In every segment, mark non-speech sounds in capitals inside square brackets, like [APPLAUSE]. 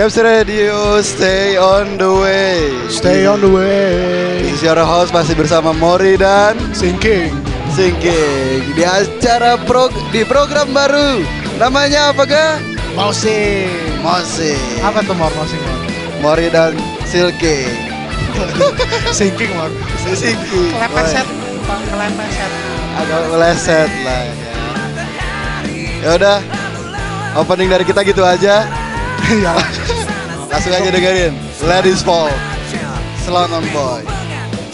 Caps Radio, stay on the way. Stay on the way. Is your host masih bersama Mori dan Sinking. Singking di acara prog di program baru. Namanya apa ga? Mousing. Mosi. Apa tuh mor mousing mor? Mori dan Silky. [LAUGHS] Sinking mor. Singking. Kelepeset. Kelepeset. Agak meleset lah ya. Ya udah. Opening dari kita gitu aja. [LAUGHS] Ya. [LAUGHS] Langsung aja dengerin. Ladies Fall. Selamat boy.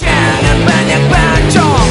Jangan banyak bacot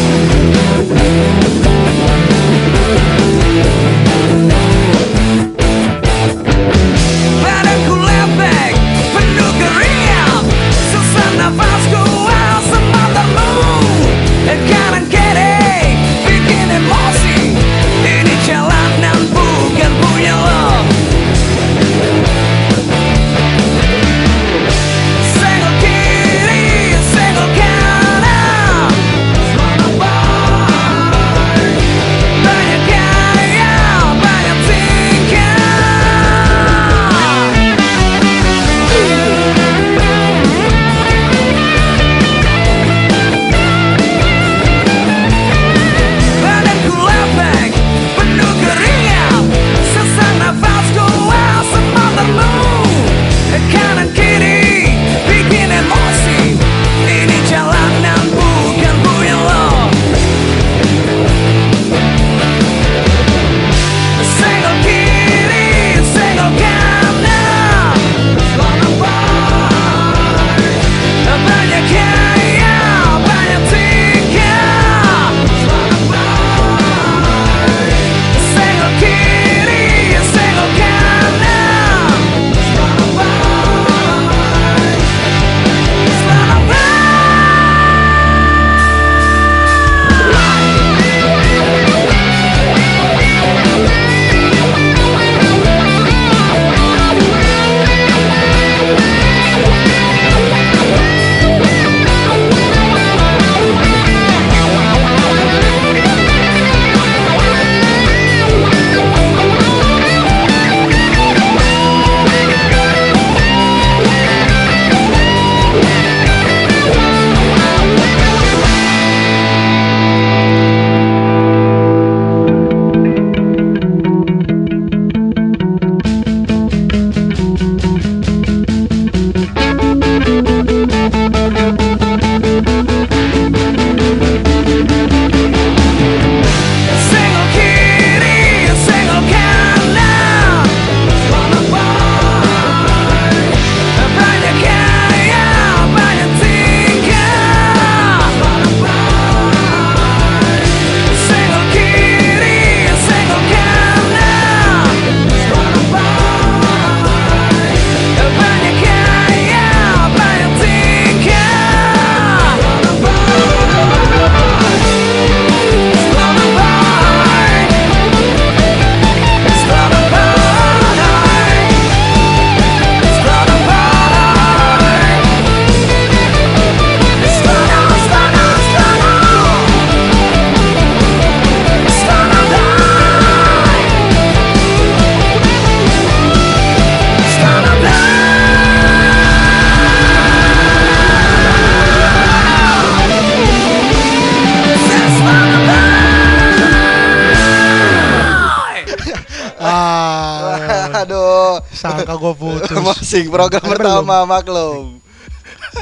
Masing program Belum. pertama maklum.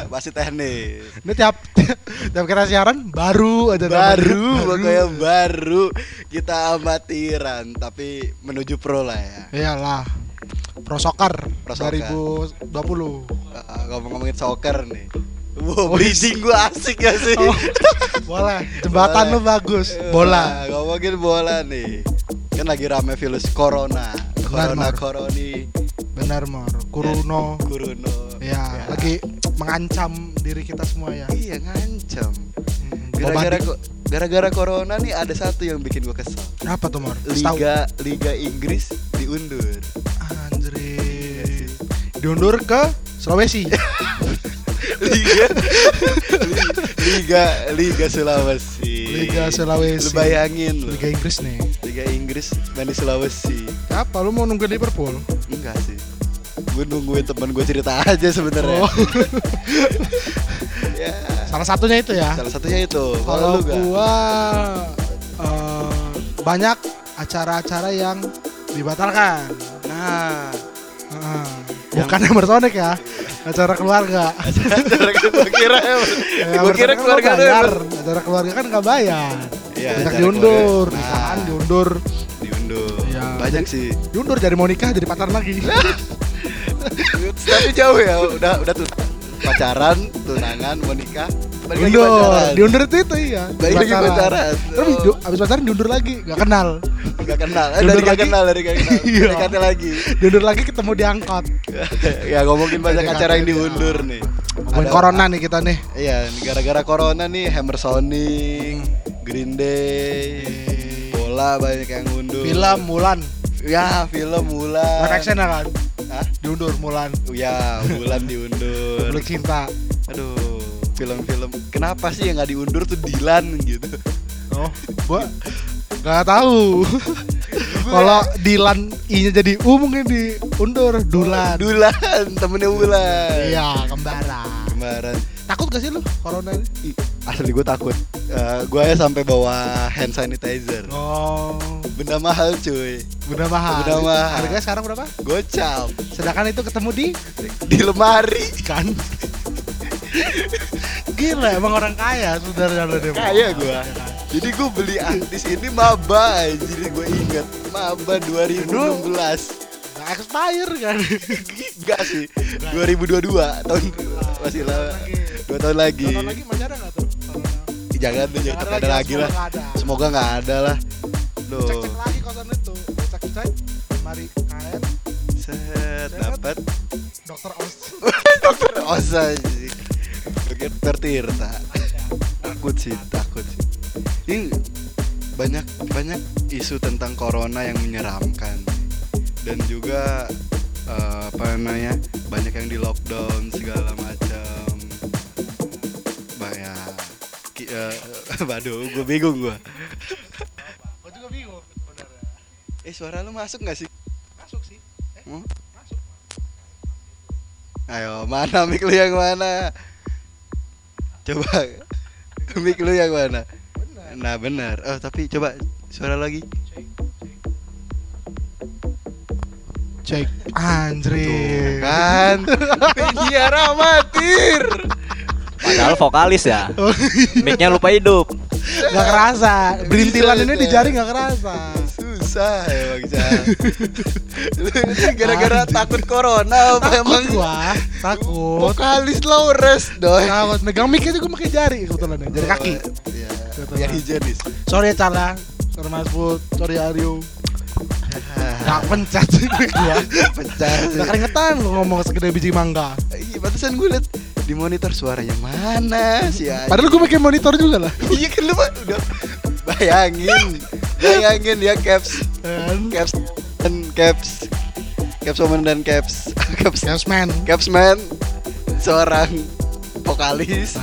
Masih teknis. Ini tiap tiap kita siaran baru namanya. Baru, pokoknya baru kita amatiran tapi menuju pro lah ya. Iyalah. Pro Soccer Pro Soccer. 2020. Ah, ngomong-ngomongin soccer nih. Wow, bridging gua asik ya sih. Oh, boleh. Jembatan Boleh. lu bagus. Bola. Nah, ngomongin bola nih. Kan lagi rame virus corona. Benar, Corona Mar. coroni. Benar, Mor. Kuruno. Kuruno. Ya, lagi mengancam diri kita semua ya. Iya ngancam. Hmm, Gara-gara kok gara-gara corona nih ada satu yang bikin gua kesel. apa tuh, Mor? Liga Liga Inggris diundur. Anjir. Diundur ke Sulawesi. [LAUGHS] Liga Liga Liga Sulawesi. Liga Sulawesi. Lu bayangin lu. Liga Inggris nih. Liga Inggris main di Sulawesi. Apa lu mau nunggu Liverpool? Enggak sih. Gue nungguin temen gue cerita aja sebenarnya. Oh. [LAUGHS] ya, Salah satunya itu ya. salah satunya itu. Kalau gua eh, banyak acara-acara yang dibatalkan. Nah, Heeh. Bukan Emersonic ya, acara keluarga. gue kira [LAUGHS] Ya, gue kira kan keluarga lu bayar. Acara keluarga kan nggak bayar. Iya, Banyak acara diundur, keluarga. nikahan Nah. diundur, diundur. Iya. Banyak sih. diundur jadi mau nikah jadi pacaran lagi. [LAUGHS] [LAUGHS] Tapi jauh ya, udah udah tuh pacaran, tunangan, mau nikah, balik lagi Diundur, pacaran. diundur itu itu iya. Balik lagi pacaran. Terus di- abis pacaran diundur lagi, nggak kenal. Gak kenal, eh, Diundur dari gak lagi. kenal, dari gak kenal, [LAUGHS] Iya. Lagi. Diundur lagi ketemu di angkot. [LAUGHS] ya ngomongin banyak acara yang diundur nih. Ngomongin Ada- corona nih kita nih. Iya, gara-gara corona nih Hammer Sonic, Green Day, bola banyak yang undur. Film Mulan, Ya, film Mulan. live action kan? Hah? Diundur Mulan. Ya, Mulan diundur. Beli cinta. Aduh, film-film. Kenapa sih yang nggak diundur tuh Dilan gitu? Oh, gua nggak tahu. [LAUGHS] Kalau Dilan I-nya jadi U mungkin diundur Dulan. Dulan, temennya Wulan. Iya, kembaran. Kemarin Takut gak sih lu corona ini? Asli gue takut. gue ya sampai bawa hand sanitizer. Oh, Benda mahal cuy. udah mahal. Udah mahal. Harganya sekarang berapa? Gocap Sedangkan itu ketemu di di lemari. kan. Gila, emang orang kaya lu deh. Kaya gua. Jadi gue beli artis ini maba Jadi gue inget Maba 2016 Nggak expire kan. Enggak sih 2022 Tahun Masih lama Dua tahun lagi Nonton lagi masih ada nggak tuh? Jangan Jangan ada lagi, lah semoga nggak ada. Lah Loh Cek-cek lagi kosan itu. Cek-cek. Mari KN, Set Dapat Dokter Aus. [LAUGHS] Dokter Osa sih Dokter Tirta Takut sih Takut sih Ini banyak banyak isu tentang corona yang menyeramkan dan juga eh, apa namanya banyak yang di lockdown segala macam banyak eh, [LAUGHS] waduh gue bingung gue Gua juga bingung sebenarnya. eh suara lu masuk nggak sih Masuk sih. Eh, Hmm? masuk. ayo mana mic lu yang mana coba mic lu yang mana Benar. nah benar oh tapi coba suara lagi Cek. Tuh, Anjir. kan penyiar amatir Padahal vokalis ya. Oh, Mic-nya lupa hidup. Gak kerasa. Berintilan Bisa, ini di jari gak kerasa. susah ya [LAUGHS] ini gara-gara takut corona apa Takut emang gua, takut. vokalis Lawrence doi Takut megang mic aja gua pakai jari kebetulan ya, jari kaki. ya biar higienis Sorry ya Carla, sorry Mas Put, sorry Aryo. [LAUGHS] Gak pencet sih mic gua. pecah Udah keringetan lu ngomong segede biji mangga. iya pantesan gue liat di monitor suaranya mana sih ya Padahal gua pakai monitor juga lah. [LAUGHS] iya kan lu Pak, udah bayangin bayangin ya caps caps dan caps caps woman dan caps [LAUGHS] caps Yes man. capsman seorang vokalis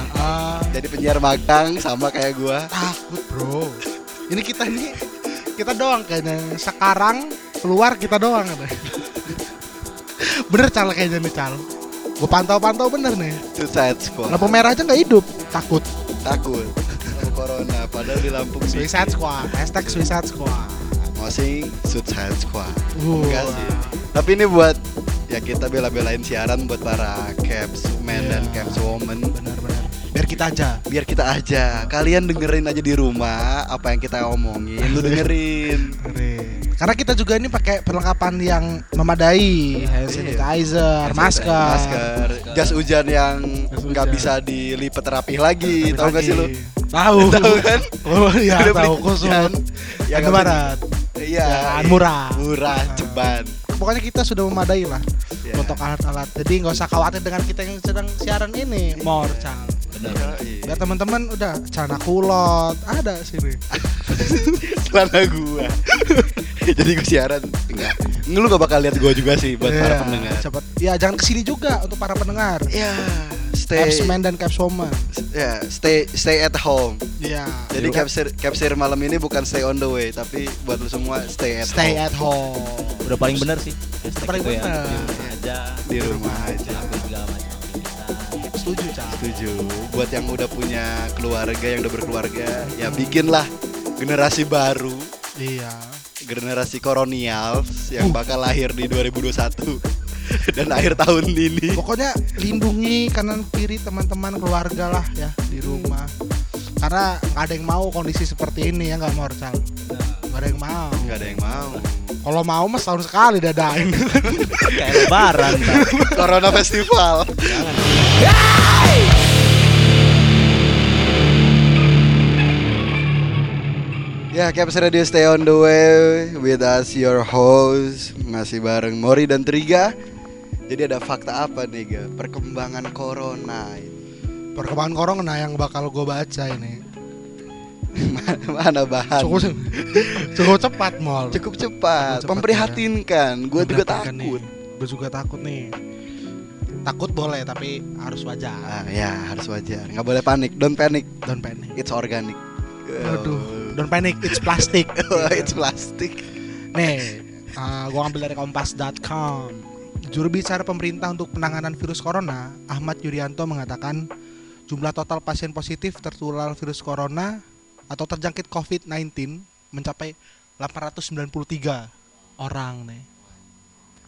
jadi penyiar magang sama kayak gua takut bro. Ini kita ini kita doang kayaknya sekarang keluar kita doang ada. bener cal kayaknya nih cal. Gue pantau-pantau bener nih. Suicide Squad Lampu merah aja nggak hidup, takut. takut corona padahal di Lampung di Suicide Squad, hashtag Suicide Squad. Mosing Suicide Squad Uh, Enggak sih tapi ini buat ya kita bela-belain siaran buat para caps man dan Iya. caps woman benar-benar. Biar kita aja. biar kita aja kalian dengerin aja di rumah apa yang kita omongin lu dengerin. Karena kita juga ini pakai perlengkapan yang memadai, hand sanitizer, masker. masker jas hujan yang nggak bisa dilipat rapih lagi tahu gak sih lu Tahu. tahu kan Oh iya, beli tahu khusus. Yang barat. iya murah. murah ceban Pokoknya kita sudah memadai lah Ya. untuk alat-alat. Jadi nggak usah khawatir dengan kita yang sedang siaran ini, Morcal. Iya, iya. Biar teman-teman udah celana kulot ada sini. [LAUGHS] celana gua [LAUGHS] jadi gua siaran enggak lu gak bakal lihat gua juga sih buat para Iya, pendengar Cepet. Ya jangan ke sini juga untuk para pendengar. ya stay Capsman dan Capswoman. ya stay stay at home Iya. jadi capsir capsir malam ini bukan stay on the way tapi buat lu semua stay at Stay home at home. Udah paling bener sih. Hashtag Paling ya. bener. Di rumah aja. Di rumah aja. Setuju, Cal. Setuju. Buat yang udah punya keluarga, yang udah berkeluarga, ya bikinlah generasi baru, Iya. generasi koronials yang bakal lahir di 2021 [LAUGHS] dan akhir tahun ini. Pokoknya lindungi kanan kiri teman-teman keluarga lah ya di rumah. Karena nggak ada yang mau kondisi seperti ini ya nggak mau Cal. Nggak ada yang mau. Nggak ada yang mau. Kalau mau mas tahun sekali dadain. [LAUGHS] Kayak lebaran. Corona Festival. Ya, Caps Radio stay on the way with us your host masih bareng Mori dan Triga. Jadi ada fakta apa nih, Ga? Perkembangan corona ini. Perkembangan corona yang bakal gue baca ini. Mana bahan? Cukup cukup cepat mall. Cukup cepat, Cukup cepat, memprihatinkan. Gue juga takut. Gue juga takut nih. Takut boleh tapi harus wajar. Ah, ya, harus wajar. Nggak boleh panik. Don't panic. Don't panic. It's organic. Aduh, don't panic, it's plastic. [LAUGHS] It's plastic. Nih, uh, gua ambil dari kompas.com. Juru bicara pemerintah untuk penanganan virus corona, Ahmad Yuryanto mengatakan jumlah total pasien positif tertular virus corona atau terjangkit COVID-19 mencapai 893 orang nih.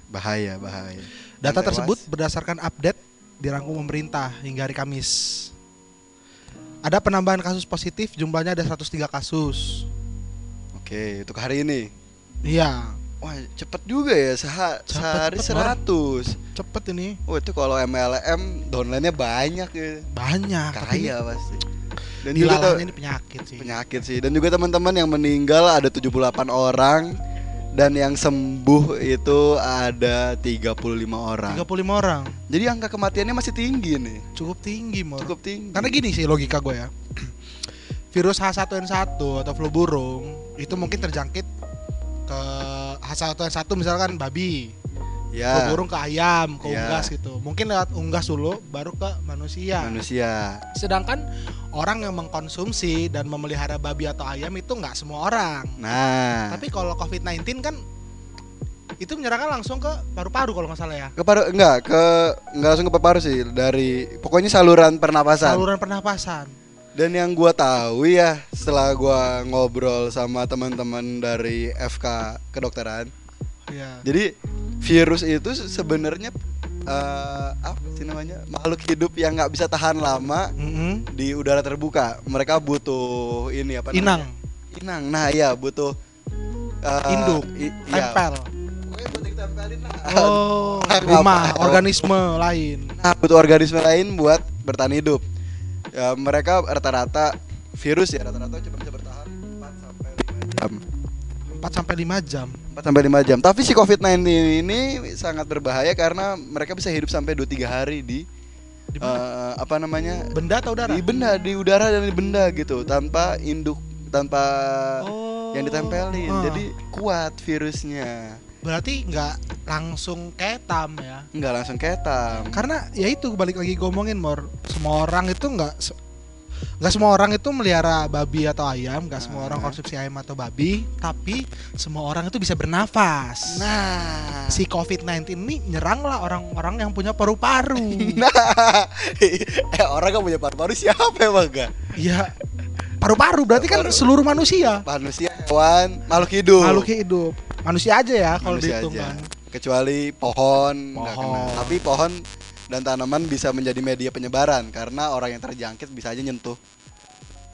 Bahaya, bahaya. Data Yang tersebut tewas? berdasarkan update dirangkum pemerintah hingga hari Kamis. Ada penambahan kasus positif, jumlahnya ada 103 kasus. Oke, untuk hari ini. Iya, Wah, cepet juga ya. Seha Cepet, sehari cepet, 100. cepet ini. Oh, itu kalau MLM downline-nya banyak ya. Banyak. Kaya pasti. Dan juga ini penyakit sih. penyakit sih. Dan juga teman-teman yang meninggal ada 78 orang dan yang sembuh itu ada 35 orang. 35 orang. Jadi angka kematiannya masih tinggi nih. Cukup tinggi, Mor. Cukup tinggi. Karena gini sih logika gue ya. Virus H1N1 atau flu burung itu mungkin terjangkit ke H1N1 misalkan babi, flu ya burung ke ayam, ke Ya. unggas gitu. Mungkin lewat unggas dulu baru ke manusia. manusia. Sedangkan orang yang mengkonsumsi dan memelihara babi atau ayam itu nggak semua orang. Nah, Tapi kalau COVID-19 kan itu menyerangkan langsung ke paru-paru kalau nggak salah ya. ke paru enggak ke enggak langsung ke paru sih dari pokoknya saluran pernapasan. Saluran pernapasan. Dan yang gua tahu ya setelah gua ngobrol sama teman-teman dari FK kedokteran. Iya. Jadi virus itu se- sebenarnya eh, apa sih namanya? makhluk hidup yang nggak bisa tahan lama Mm-mm. di udara terbuka. Mereka butuh ini apa Inang, namanya? Inang. Nah, ya butuh eh, induk, i- iya. tempel. Lah. Oh, [LAUGHS] Apa? rumah organisme lain. Nah, butuh organisme lain buat bertahan hidup. Ya, mereka rata-rata virus ya rata-rata cuma bisa bertahan 4 sampai 5 jam. 4 sampai 5 jam. 4 sampai 5 jam. Tapi si Covid-19 ini sangat berbahaya karena mereka bisa hidup sampai 2 3 hari di Di eh, apa namanya? Benda atau udara? Di benda, di udara dan di benda gitu, tanpa induk tanpa Oh. yang ditempelin. Ah. Jadi kuat virusnya. berarti nggak langsung ketam ya. Nggak langsung ketam. Karena ya itu balik lagi gue omongin Mor, semua orang itu nggak nggak semua orang itu melihara babi atau ayam, nggak semua orang Ah. konsumsi ayam atau babi, tapi semua orang itu bisa bernafas. Nah, si COVID-19 ini nyeranglah orang-orang yang punya paru-paru. [LAUGHS] Nah, eh orang gak punya paru-paru siapa emang gak? Iya. Paru-paru berarti kan Paru. seluruh manusia. Manusia, hewan, makhluk hidup. Makhluk hidup. Manusia aja ya kalau dihitung kan. Kecuali pohon, Pohon. kena. Tapi pohon dan tanaman bisa menjadi media penyebaran karena orang yang terjangkit bisa aja nyentuh.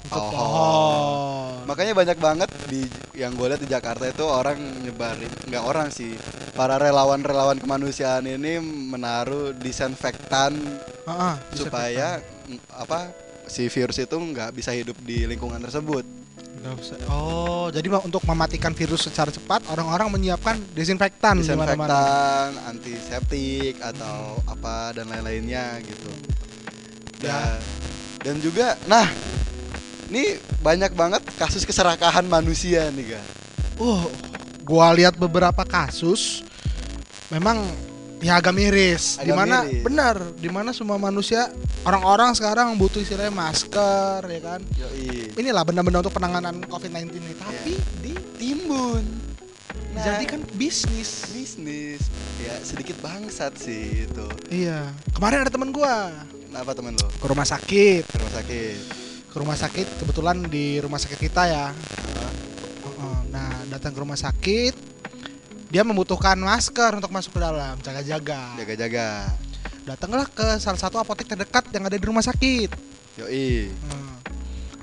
Pohon. Makanya banyak banget di yang gue lihat di Jakarta itu orang nyebarin, nggak orang sih, para relawan-relawan kemanusiaan ini menaruh disinfektan Heeh, supaya apa si virus itu nggak bisa hidup di lingkungan tersebut. Oh, jadi untuk mematikan virus secara cepat, orang-orang menyiapkan desinfektan. Disinfektan, antiseptik atau apa dan lain-lainnya gitu. Ya. Dan dan juga nah ini banyak banget kasus keserakahan manusia nih ga. Uh, gua lihat beberapa kasus memang ya agak miris. Agak Di mana miris. benar, di mana semua manusia orang-orang sekarang butuh istilahnya masker ya kan. Yoi. Inilah benda-benda untuk penanganan COVID-19 ini, tapi di Timbun. Jadikan bisnis. bisnis ya sedikit bangsat sih itu Iya. Kemarin ada teman gua kenapa temen lo ke rumah sakit. ke rumah sakit Ke rumah sakit kebetulan di rumah sakit kita ya. Heeh. Nah, datang ke rumah sakit dia membutuhkan masker untuk masuk ke dalam, jaga-jaga. jaga-jaga Datanglah ke salah satu apotek terdekat yang ada di rumah sakit. yoi Hmm.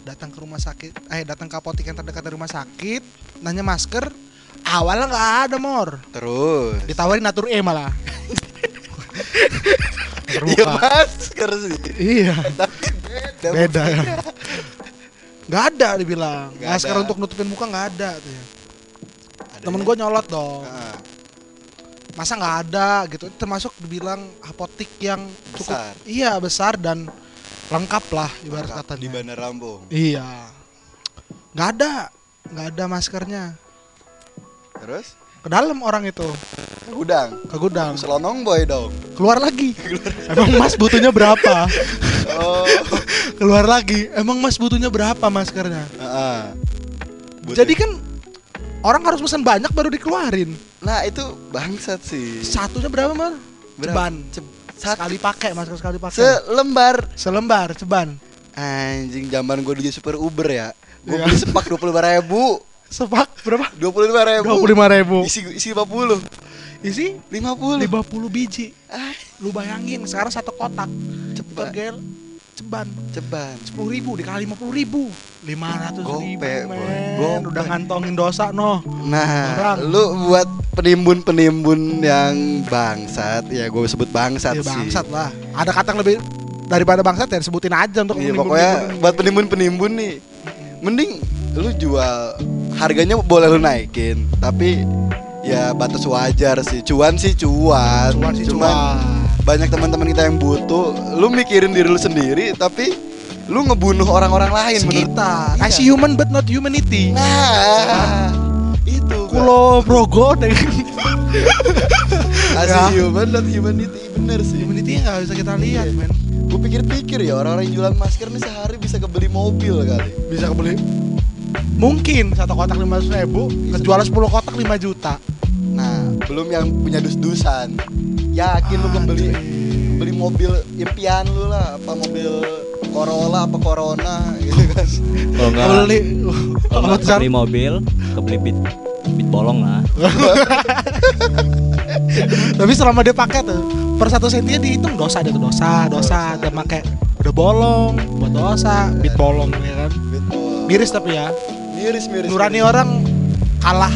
Datang ke rumah sakit, eh datang ke apotek yang terdekat dari rumah sakit, nanya masker, awalnya nggak ada mor, terus ditawarin natur E malah. [LAUGHS] iya masker sih Iya, tapi beda beda ya. Nggak ada dibilang. Nggak Masker ada. untuk nutupin muka nggak ada tuh ya. Temen gue nyolot dong. Masa nggak ada gitu. Termasuk dibilang apotik yang cukup Besar. iya besar dan lengkap lah ibarat katanya. di Bandar Lampung Iya. Nggak ada, nggak ada maskernya. terus Ke dalam orang itu, ke gudang ke gudang. selonong boy dong Keluar lagi. Emang Mas butuhnya berapa? oh Keluar lagi. Emang Mas butuhnya berapa maskernya? ah. Butuh- Jadi kan orang harus pesan banyak baru dikeluarin. nah itu bangsat sih Satunya berapa, Mar? Berapa? Ceban. Ce- satu- Sekali pakai, masker sekali pakai. selembar Selembar, ceban. anjing zaman gue di super uber ya gue Iya. beli sepak dua puluh lima ribu Sepak berapa? dua puluh lima ribu Dua puluh lima ribu. isi isi lima puluh Isi lima puluh 50 biji. ah Lu bayangin sekarang satu kotak. cepat Bagel ceban. Ceban. Sepuluh ribu dikali lima puluh ribu. lima ratus ribu men. Gope. udah ngantongin dosa noh Nah, Orang. lu buat penimbun-penimbun yang bangsat, ya gue sebut bangsat ya sih. bangsat lah. Ada kata yang lebih daripada bangsat ya disebutin aja untuk Iya, pokoknya buat penimbun-penimbun nih, mending lu jual harganya boleh lu naikin, tapi ya batas wajar sih. Cuan sih cuan. cuan sih Cuman cuan banyak teman-teman kita yang butuh, lu mikirin diri lu sendiri, tapi lu ngebunuh orang-orang lain menurut kita Iya. kasih human but not humanity Nah, itu gua. kulo brogo deh Kasih Ya. human dan humanity bener sih. humanity nggak bisa kita lihat men Gue pikir-pikir ya orang-orang yang jualan masker nih sehari bisa kebeli mobil kali. bisa kebeli mungkin satu kotak lima ribu kejual 10 kotak 5 juta Nah, belum yang punya dus-dusan. Yakin lu kebeli beli mobil impian lu lah, apa mobil Corolla apa Corona gitu kan. Kalau nggak beli kalau beli mobil, kebeli bit bit bolong lah. [LAUGHS] Tapi selama dia pakai tuh per satu sentinya dihitung dosa dia tuh dosa, dosa dia pakai udah bolong, buat dosa, bit bolong ya kan. Miris tapi ya. Miris miris. Nurani miris. orang kalah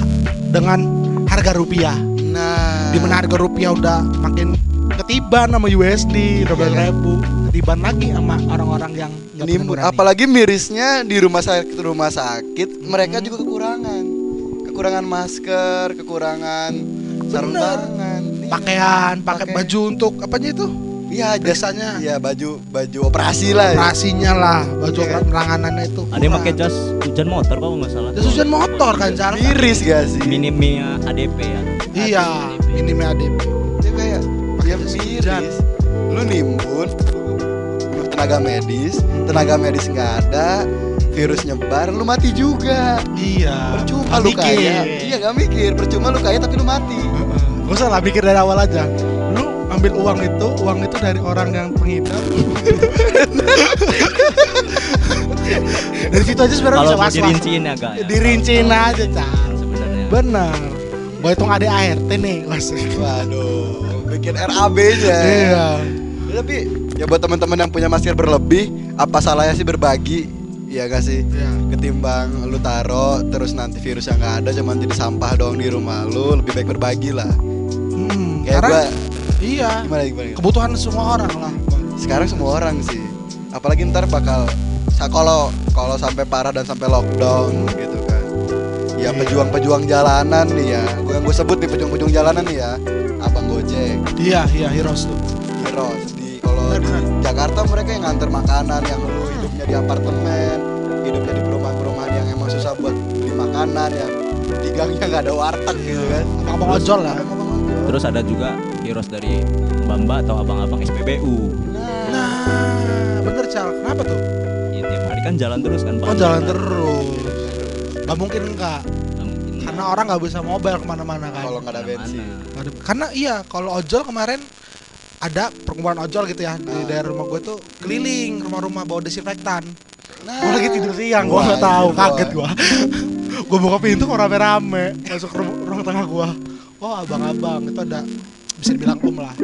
dengan harga rupiah. Nah, Di mana harga rupiah udah makin ketiban sama USD, Iya, 12 kan? ribu, ketiban lagi sama orang-orang yang Nimbun, apalagi mirisnya di rumah sakit rumah sakit mereka juga kekurangan kekurangan masker kekurangan sarung tangan Iya. pakaian, pakai Pakai- baju untuk apanya itu? Iya Biasanya. iya baju baju operasi lah ya. Operasinya lah, baju Iya. penanganannya itu. Ada yang pakai jas hujan motor kalau nggak salah. Jas hujan motor kan cara. miris gak sih Minimnya ADP ya. Iya, ini ADP. Dia kayak dia jas hujan. miris lu nimbun lu tenaga medis tenaga medis nggak ada virus nyebar lu mati juga Iya. percuma lu mikir. kaya iya gak mikir percuma lu kaya tapi lu mati Gak usah lah mikir dari awal aja. Lu ambil uang itu, uang itu dari orang yang pengidap. [LAUGHS] dari situ aja sebenarnya bisa was-was. dirinciin agak. ya. Dirinciin aja, Chan. Sebenarnya. Benar. Gue hitung ADART nih, was. waduh bikin RAB nya Iya. Ya, tapi ya buat teman-teman yang punya masker berlebih apa salahnya sih berbagi ya gak sih Iya. ketimbang lu taro terus nanti virus yang nggak ada cuman jadi sampah doang di rumah lu lebih baik berbagi lah Hmm, kayak karena gua iya, gimana gimana kebutuhan semua orang lah. sekarang semua orang sih apalagi ntar bakal kalau kalau sampai parah dan sampai lockdown gitu kan ya Iya. pejuang-pejuang jalanan nih ya gue yang gue sebut nih pejuang-pejuang jalanan nih ya abang gojek Iya, iya, heroes tuh. heroes di kalau di. Jakarta mereka yang nganter makanan yang lu hidupnya di apartemen hidupnya di perumahan-perumahan yang emang susah buat beli makanan yang di gangnya nggak ada warteg gitu kan Abang ojol lah. Ojol. Terus ada juga heroes dari Bamba atau abang-abang SPBU. nah, Nah, bener Cal. Kenapa tuh? Ya, tiap hari kan jalan terus kan. Oh Bang. jalan terus. Gak mungkin enggak. Mungkin. Karena orang nggak bisa mobile ke mana-mana kan Kalau nggak ada bensin. Karena iya kalau ojol kemarin ada perkumpulan ojol gitu ya di Ah. daerah rumah gue tuh keliling rumah-rumah bawa desinfektan Nah, gue lagi tidur siang gue nggak tahu anjir, kaget gue gue buka pintu kok rame-rame masuk ruang, ruang tengah gue oh abang-abang itu ada bisa dibilang om lah.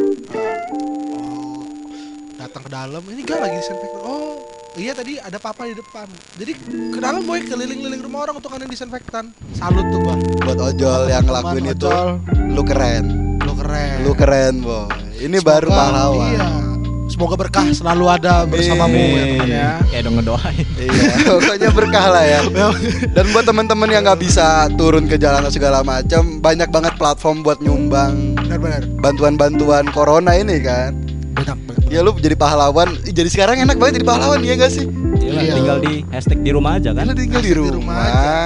Oh datang ke dalam. Ini gak lagi disinfektan oh iya tadi ada papa di depan. Jadi ke dalam boy keliling-keliling rumah orang untuk ngadain disinfektan. Salut tuh gua buat ojol yang ngelakuin itu, ojol, lu keren. lu keren. Lu keren, boy. Ini Semoga- baru pahlawan. iya semoga berkah selalu ada bersamamu ya teman ya Kayak dong ngedoain. Iya, pokoknya berkah lah ya. Dan buat teman-teman yang nggak bisa turun ke jalan atau segala macam, banyak banget platform buat nyumbang benar-benar bantuan-bantuan corona ini kan. banyak banget Ya lu jadi pahlawan, Ih, jadi sekarang enak banget jadi pahlawan ya gak sih? Iya, Iya. tinggal di hashtag di rumah aja kan. Kan tinggal di rumah,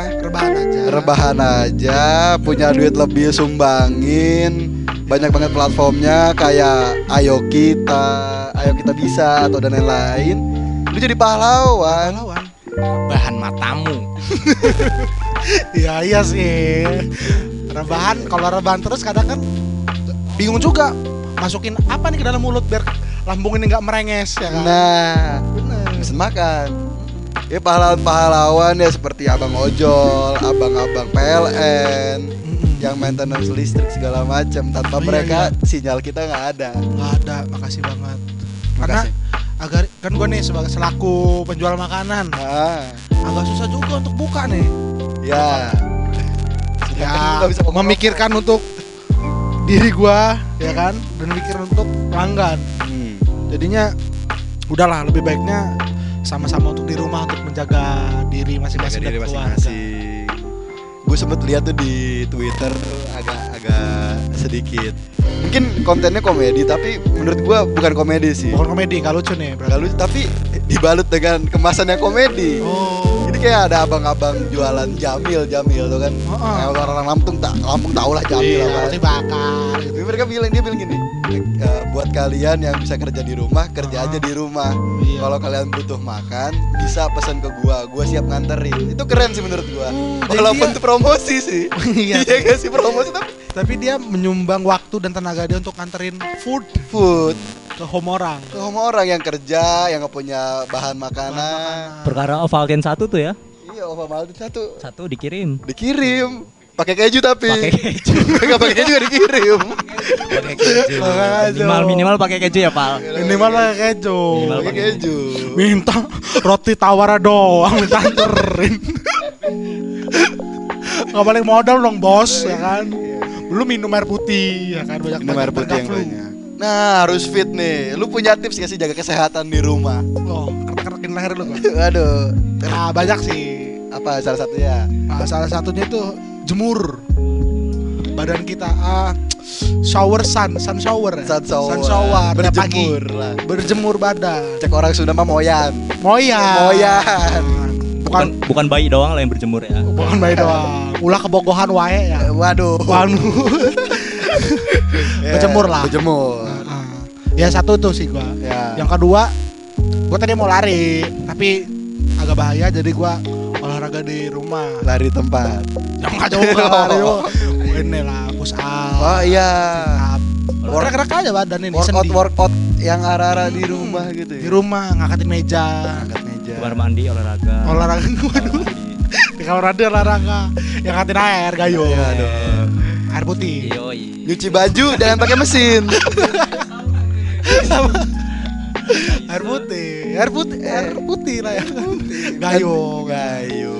aja rebahan aja rebahan aja, punya duit lebih sumbangin. Banyak banget platformnya kayak Ayo Kita, Ayo Kita Bisa atau dan lain-lain. Lu jadi pahlawan. pahlawan Bahan matamu. [LAUGHS] Iya iya sih. Rebahan kalau rebahan terus kadang kan bingung juga masukin apa nih ke dalam mulut biar lambung ini nggak merenges ya kan. Nah, bener. pesen makan. Ya pahlawan-pahlawan ya seperti abang ojol, abang-abang PLN, yang maintenance listrik segala macam. Tanpa Oh, iya, mereka sinyal kita nggak ada. nggak ada, makasih banget. Karena agar kan gue nih sebagai selaku penjual makanan Ah, agak susah juga untuk buka nih. ya. Ya bisa memikirkan untuk diri gua ya kan dan mikir untuk pelanggan. Hmm. Jadinya udahlah lebih baiknya sama-sama untuk di rumah untuk menjaga diri masing-masing diri masing-masing. Gue sempet lihat tuh di Twitter agak agak sedikit. Mungkin kontennya komedi tapi menurut gua bukan komedi sih. Bukan komedi, nggak lucu nih berarti. Gak lucu tapi dibalut dengan kemasannya komedi. Oh. Jadi kayak ada abang-abang jualan jamil, jamil tuh kan. Heeh. Kayak orang Lampung tak Lampung tau lah jamil Iya, apa. bakar gitu. Tapi mereka bilang dia bilang gini, "Eh, buat kalian yang bisa kerja di rumah, kerja Ah. aja di rumah. Iya. Kalau kalian butuh makan, bisa pesan ke gua, gua siap nganterin. Itu keren sih menurut gua. Jadi Walaupun itu promosi sih. [LAUGHS] Iya. Iya gak sih promosi tapi Tapi dia menyumbang waktu dan tenaga dia untuk nganterin food food ke home orang. ke rumah orang yang kerja, yang nggak punya bahan makanan. Makanan. Perkara Ovaltine satu tuh ya. Iya, Maldi satu Satu dikirim. dikirim pakai keju tapi Pakai keju. [LAUGHS] nggak pakai keju juga dikirim Pakai keju. Pakai keju. Minimal minimal pakai keju ya, Pal. Minimal pakai keju. Minimal pakai keju Minta roti tawar doang minta anterin. [LAUGHS] Gak balik modal dong bos ya kan. Lu minum air putih ya kan banyak minum air putih yang banyak nah harus fit nih lu punya tips gak sih jaga kesehatan di rumah Oh, kerek-kerekin leher lu gak? aduh Nah, banyak sih. apa salah satunya Nah, salah satunya itu jemur badan kita. Ah, shower sun, sun shower. ya? Sun shower. Sun shower tiap pagi. Berjemur lah. Berjemur badan. cek orang Sunda mah moyan Moyan. Moyan. Bukan Bukan bukan bayi doang lah yang berjemur ya. bukan bayi doang. Ulah kebogohan wae ya. waduh Wanu. Ya, [LAUGHS] berjemur lah. berjemur Ah, ya satu tuh sih gua. ya Yang kedua, gua tadi mau lari, tapi agak bahaya jadi gua olahraga di rumah. lari tempat Ya enggak juga [LAUGHS] lari lu. Ini lah push up. oh iya. Work- Gerak-gerak aja badan ini workout workout yang arah-arah di rumah gitu ya Di rumah ngangkatin meja. angkat meja Kamar mandi olahraga. Olahraga waduh. Di kamar mandi olahraga. Yang ngangkatin air gayo. Iya, aduh. Air putih. Yoi. nyuci baju jangan pakai mesin [LAUGHS] Air putih. Air putih. Air putih lah ya. Gayo. gayo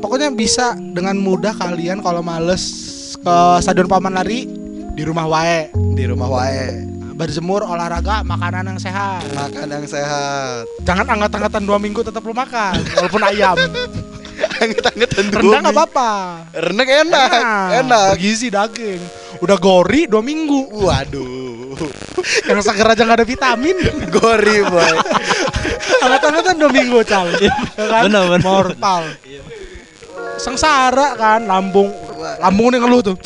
Pokoknya bisa dengan mudah kalian kalau males ke stadion paman lari di rumah wae di rumah wae berjemur olahraga makanan yang sehat. Makan yang sehat. Jangan angkat-angkatan dua minggu tetap lu makan walaupun ayam. [LAUGHS] Anget-angetan rendang nggak apa-apa. Rendang enak enak. bergizi daging. Udah gori dua minggu. Waduh. Yang seger aja nggak ada vitamin. [LAUGHS] Gori boy. Angkat-angkatan dua minggu cal. [LAUGHS] Ya kan? Bener, bener. mortal. Sengsara kan lambung. Lambung nih ngeluh tuh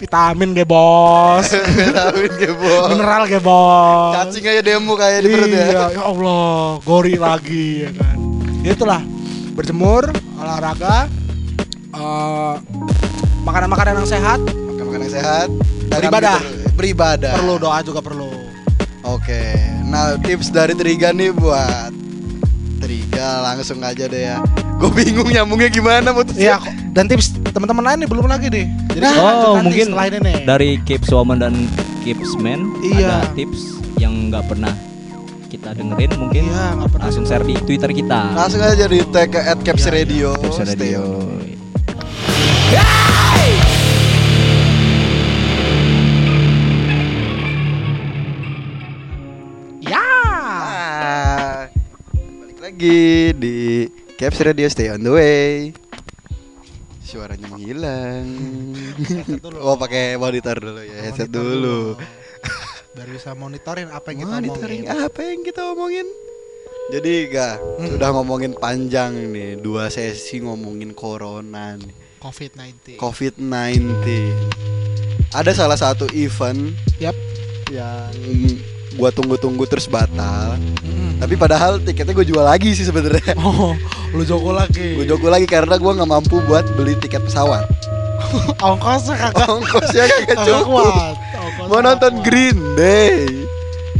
vitamin ge bos. [LAUGHS] Vitamin ge bos. Mineral ge bos. Cacing aja demo kayak di perut ya. Iya, ya Allah, gori lagi ya kan. Itulah berjemur, olahraga, eh, Makanan-makanan yang sehat. Makan makan yang sehat Beribadah. ber- beribadah. Perlu doa juga perlu. oke nah tips dari Triga nih buat Triga langsung aja deh ya gue bingung nyambungnya gimana putusnya kok. dan tips teman-teman lain nih belum lagi nih. Jadi Oh, lanjut nanti mungkin setelah ini nih. dari Keeps Woman dan Keeps Man Iya. ada tips yang nggak pernah kita dengerin mungkin Iya, nggak pernah. langsung share di Twitter kita. langsung aja di tag ke at Caps Iya, iya. Radio Caps Radio. Ya. Balik lagi di Caps Radio Stay on the way. Suaranya menghilang. Oh, pakai monitor dulu ya, headset Monitor dulu. [LAUGHS] Biar bisa monitorin apa yang kita Monitoring omongin. apa yang kita omongin? Jadi, Ga, Hmm. sudah ngomongin panjang nih, dua sesi ngomongin corona nih. COVID-19. COVID-19. Ada salah satu event Yap. yang gua tunggu-tunggu terus batal. Mm. Tapi padahal tiketnya gue jual lagi sih sebenarnya. [LAUGHS] Oh, lu joko lagi. Gue jogo lagi karena gue nggak mampu buat beli tiket pesawat. [LAUGHS] Ongkosnya kagak Ongkosnya kagak cukup. Ongkosnya Mau nonton kuat. Green Day.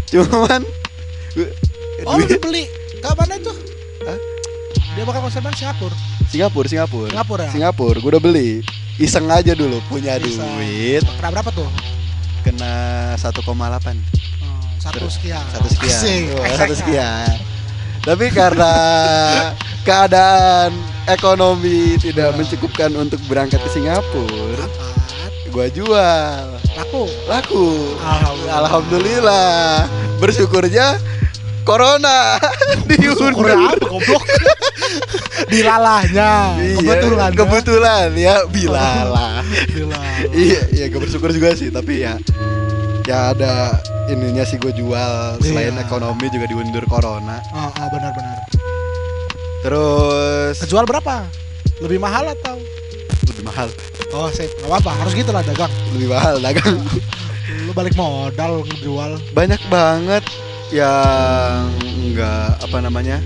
Cuman Oh, lu beli. Kapan itu? Hah? Dia bakal konser di Singapura. Singapura, Singapura. Singapura ya? Singapura, gue udah beli. Iseng aja dulu punya Bisa. duit Kena berapa tuh? kena 1,8 Oh, satu sekian. satu sekian Asik. Wah, satu sekian tapi karena keadaan ekonomi tidak mencukupkan untuk berangkat ke Singapura gua jual Laku. laku Alhamdulillah. alhamdulillah bersyukurnya corona [LAUGHS] diundur apa goblok? [LAUGHS] Dilalahnya. Iya, Kebetulan. ya. kebetulan ya bilalah Dilalah. iya iya gue bersyukur juga sih tapi ya ya ada ininya sih gue jual selain Iya. ekonomi juga diundur corona Oh, oh, benar-benar. terus Kejual berapa? Lebih mahal atau? lebih mahal Oh, sip. Gak apa-apa. Harus gitu lah dagang. lebih mahal dagang [LAUGHS] Lu balik modal ngejual. banyak banget yang enggak apa namanya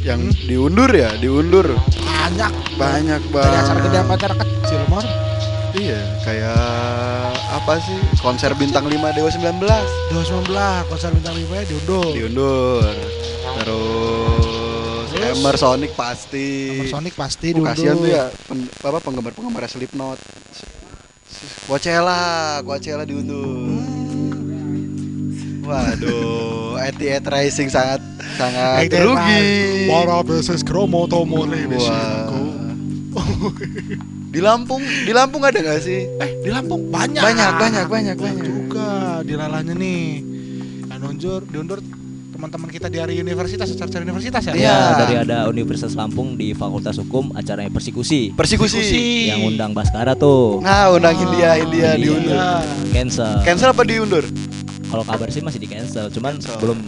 yang Hmm? diundur ya diundur Banyak. banyak Dari acara gede banget acara kecil? Iya kayak apa sih konser bintang 5 Dewa 19 2019 konser bintang 5 nya diundur. diundur terus Terus? Hammer Sonic pasti Nomor Sonic pasti diundur. kasihan tuh ya pen, apa penggemar penggemar Slipknot Coachella Coachella diundur Waduh, Etihad Racing sangat sangat rugi. Para beses kromo tomo Wah. Di Lampung, di Lampung ada nggak sih? Eh, di Lampung banyak. Banyak, banyak, banyak, banyak. Juga dilalahnya nih. Yang diundur, diundur teman-teman kita di hari universitas, acara universitas ya? Iya. Ya, dari ada Universitas Lampung di Fakultas Hukum acaranya persekusi Persekusi. yang undang Baskara tuh. Nah, undang India, India India. diundur. Iya. Cancel. Cancel apa diundur? Kalau kabar sih masih di cancel, cuman Cancel. belum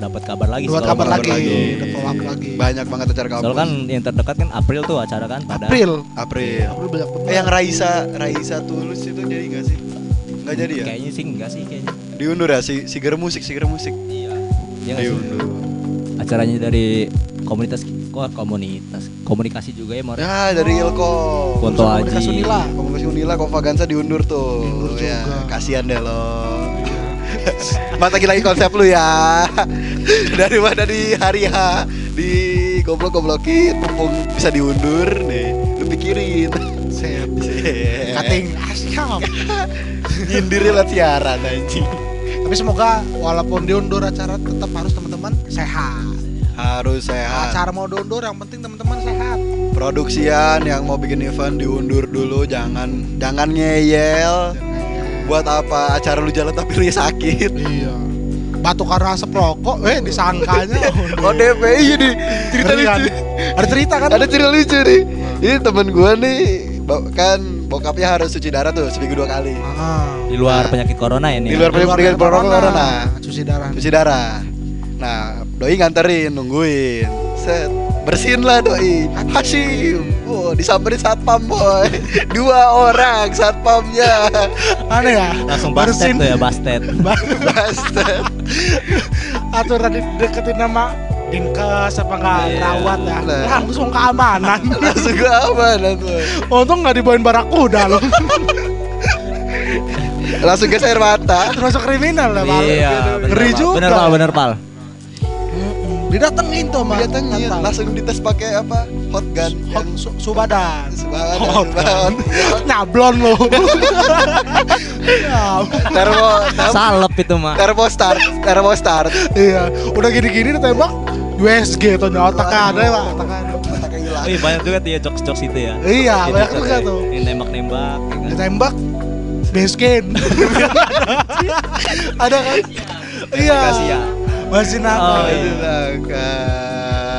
dapat kabar lagi. Sih kabar lagi, lagi. follow up lagi. Banyak banget acara kampus. Soalnya kan yang terdekat kan April tuh acara kan pada April. April. April banyak banget. Eh yang Raisa, Raisa Tulus itu jadi nggak sih? Nggak jadi ya? Kayaknya sih enggak sih kayaknya. Diundur ya si Siger Musik, Siger Musik. Iya. Iya sih? Diundur. Acaranya dari komunitas kok komunitas komunikasi juga ya Mor. Ya dari Ilko. Foto Komunikasi Aji. Unila. Komunikasi Unila, Konfagansa diundur tuh. Diundur ya, juga. kasihan deh lo. Mas lagi lagi konsep lu ya. dari mana di hari H di goblok-goblokin mumpung bisa diundur nih. Lu pikirin. Set. Cutting asyam. Nyindir lewat siaran anjing. Tapi semoga walaupun diundur acara tetap harus teman-teman sehat. Harus sehat. Acara mau diundur yang penting teman-teman sehat. Produksian yang mau bikin event diundur dulu jangan jangan ngeyel. Buat apa acara lu jalan tapi lu sakit. Iya. Batuk karena asap rokok, eh disangkanya. [LAUGHS] Oh DP iya nih cerita Ngeri kan? lucu. Ada cerita kan? Ada cerita lucu nih. Ini temen gua nih kan bokapnya harus cuci darah tuh seminggu dua kali. Ah. Di luar penyakit corona ya nih. Di luar penyakit penyakit corona, corona. Cuci darah. Cuci darah. Nah, doi nganterin nungguin. Set bersihin lah doi Hashim Wow, disamperin satpam boy [LAUGHS] Dua orang satpamnya Aneh ya? Langsung bastet Bersin. tuh ya bastet. [LAUGHS] Bastard Aturan di- deketin nama dinkes apa nggak Iya. rawat ya Nah. langsung keamanan [LAUGHS] Langsung ke amanan tuh. untung nggak dibawain barakuda loh Langsung gas air mata. termasuk kriminal lah Pak. Iya, bener, ngeri juga Bener pal, bener pal. Didatengin tuh sama Datangin Natal. langsung dites pakai apa? Hot gun. Hot yang su- subadan Sebadan, Hot sebadan. [LAUGHS] nyablon lo Ya, [LAUGHS] Termo, termo, Salep itu mah. termostat, termostat. iya udah gini-gini ditembak USG tuh otak ada ya pak otak ada. Wih, banyak juga tuh ya jokes-jokes itu ya. iya Gitu, banyak juga tuh Yang nembak-nembak. ya kan. ditembak baskin [LAUGHS] ada kan iya Ya. masih nakal Oh, iya.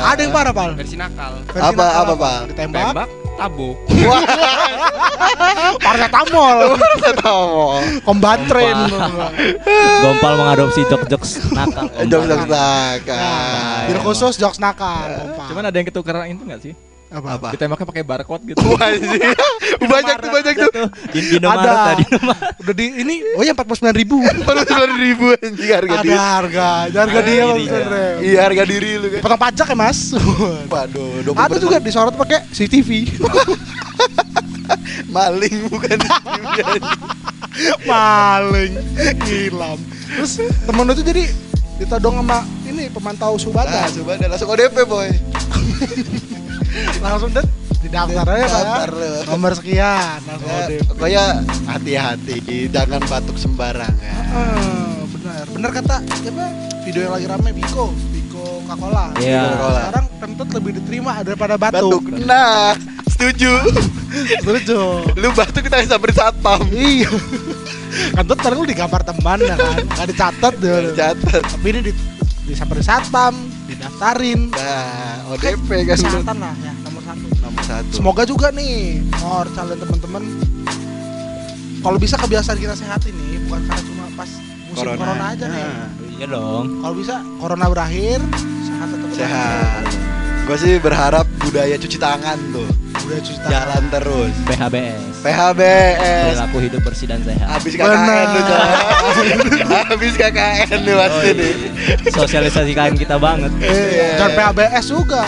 Ada yang parah pal versi nakal Versi Apa- nakal apa, Pal? ditembak tembak tabuk [LAUGHS] paracetamol Tahu. kombatren Gompal mengadopsi jokes-jokes nakal. Jok jok Nah, nakal. bir khusus jokes nakal kompak. cuman ada yang ketukeran itu nggak sih apa Apa? ditembaknya pakai barcode gitu anjing. [LAUGHS] banyak tuh banyak tuh. Di Indomaret Ada. tadi. Udah di ini oh ya empat puluh sembilan ribu [LAUGHS] Baru sembilan ribu anjing harga ada diri. harga harga Harga dia diri, Bang ya. Iya harga diri lu kan. potong pajak ya mas [LAUGHS] Waduh, 20% ada juga disorot pakai CCTV maling bukan maling hilang terus temen lu tuh jadi ditodong sama ini pemantau Nah, subada coba ada langsung ODP boy. Langsung deh didaftar aja pak Daftar ya. nomor sekian langsung Ya, ODP. pokoknya hati-hati, jangan batuk sembarangan. Ah, benar benar kata siapa video yang lagi rame Biko Biko Coca-Cola Iya. Sekarang kentut lebih diterima daripada batuk, Batuk. Nah, setuju. setuju Lu batuk kita samperin satpam. iya kentut lu digambar teman ya kan nggak dicatat deh Catat. tapi ini di, disamperin satpam didaftarin Nah, ODP kan lu. kesehatan lah ya nomor satu Nomor satu. semoga juga nih or kalian teman-teman kalau bisa kebiasaan kita sehat ini bukan karena cuma pas musim corona, aja nih Nah, Iya dong. kalau bisa corona berakhir sehat tetap sehat. Gue sih berharap budaya cuci tangan tuh udah cuci tangan. jalan terus. PHBS. PHBS. Perilaku hidup bersih dan sehat. Habis KKN. Coy. [LAUGHS] Habis KKN lu pasti nih. Sosialisasikan kita banget. Iya. dan PHBS juga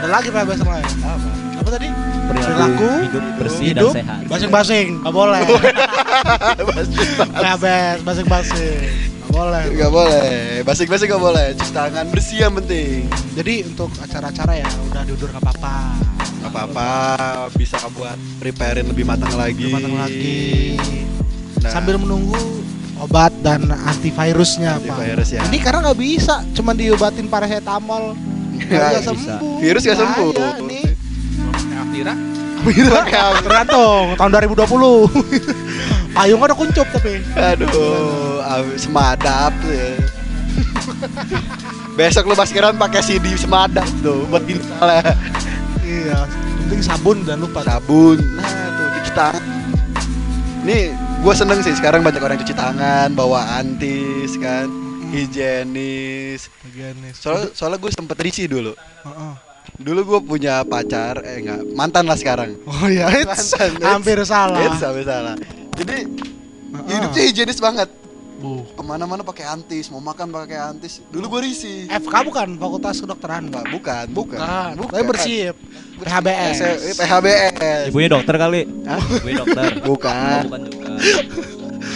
ada lagi PHBS lain Apa? apa tadi Perilaku, hidup bersih hidup dan sehat. basing-basing. Nggak boleh. [LAUGHS] PHBS basing-basing. Nggak boleh. Gak boleh, basik-basik gak boleh. Cuci tangan bersih yang penting. jadi untuk acara-acara ya udah diundur nggak apa-apa. Gak apa-apa, bisa buat preparein lebih matang lagi. Lebih matang lagi. Nah, sambil menunggu obat dan antivirusnya pak. Antivirus ya. ini karena nggak bisa cuma diobatin paracetamol. Nggak Nggak bisa bisa. sembuh. Virus nggak sembuh. Nih Afira tergantung tahun 2020 payung ada kuncup tapi Aduh, semadap tuh ya. Besok lu maskeran pakai CD semadap tuh buat install iya penting sabun dan lupa sabun. Nah, tuh cuci tangan. Nih, gue seneng sih sekarang banyak orang cuci tangan, bawa antis kan, higienis. Higienis. Soalnya, soalnya gue sempet risih dulu. Heeh. Dulu gue punya pacar, eh enggak, mantan lah sekarang. oh iya [LAUGHS] it's Mantan, it's- hampir salah It's sampai salah. Jadi Heeh. hidupnya higienis banget. Bu. Ke mana-mana pakai antis, mau makan pakai antis. Dulu gue risih. FK bukan fakultas kedokteran Enggak, pak bukan, bukan. bukan tapi bersih PHBS Eh, PHBS. Ibunya dokter kali. Hah? Ibunya dokter. Bukan. Bukan juga.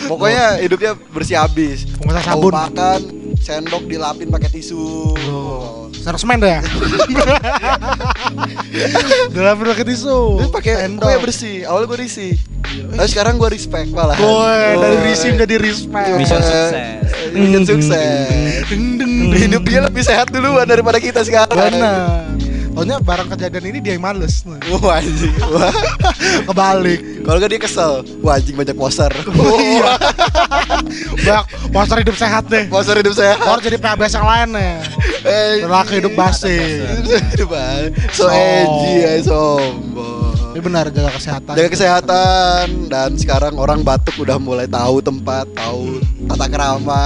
Pokoknya hidupnya bersih habis. pengusaha Mau sabun makan, sendok dilapin pakai tisu. Oh. Seresmen deh ya [LAUGHS] dalam pakai tisu Terus pakai pokoknya bersih. Awalnya gue risih. Tapi sekarang gue respect malah. Boy, dari risih menjadi respect Mission sukses. Mission sukses. Deng, deng, Hidup dia lebih sehat duluan daripada kita sekarang. Bener Pokoknya barang kejadian ini dia yang males Wah anjing. Wah. [LAUGHS] Kebalik Kalau gak dia kesel. Wah anjing banyak poster. [LAUGHS] Iya Banyak poster hidup sehat deh Poster hidup saya. Poster jadi PHBS yang lain ya Eh, hidup basi Hidup basi. So edgy ya sombong. Ini benar jaga kesehatan Jaga kesehatan dan sekarang orang batuk udah mulai tahu tempat, tahu tata kerama.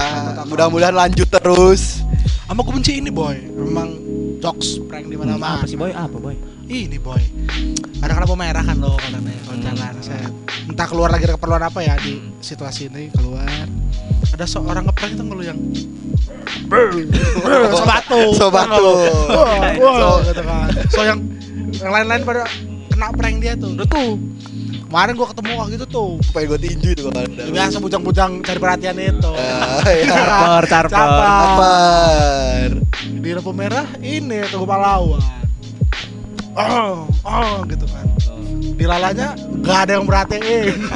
Mudah-mudahan lanjut terus. Sama gue benci ini boy Memang jokes prank di mana mana Apa sih boy? Apa boy? Ini boy Kadang-kadang lampu merah kan lo katanya kalau Hmm. jalan saya Entah keluar lagi ada keperluan apa ya di situasi ini keluar Ada seorang ngeprank itu ngeluh yang Sobatu. [LAUGHS] Sobatu. Wah, gitu kan. So yang yang lain-lain pada kena prank dia tuh. Udah tuh. Kemarin gua ketemu waktu itu tuh. Pengen gue tinju itu ada. Ya, biasa bujang-bujang cari perhatian itu. [LAUGHS] Ah, ya. Carper, carper. Carper. Di lampu merah ini tuh pahlawan. Oh, oh gitu kan. Di lalanya gak ada yang merhatiin. [LAUGHS]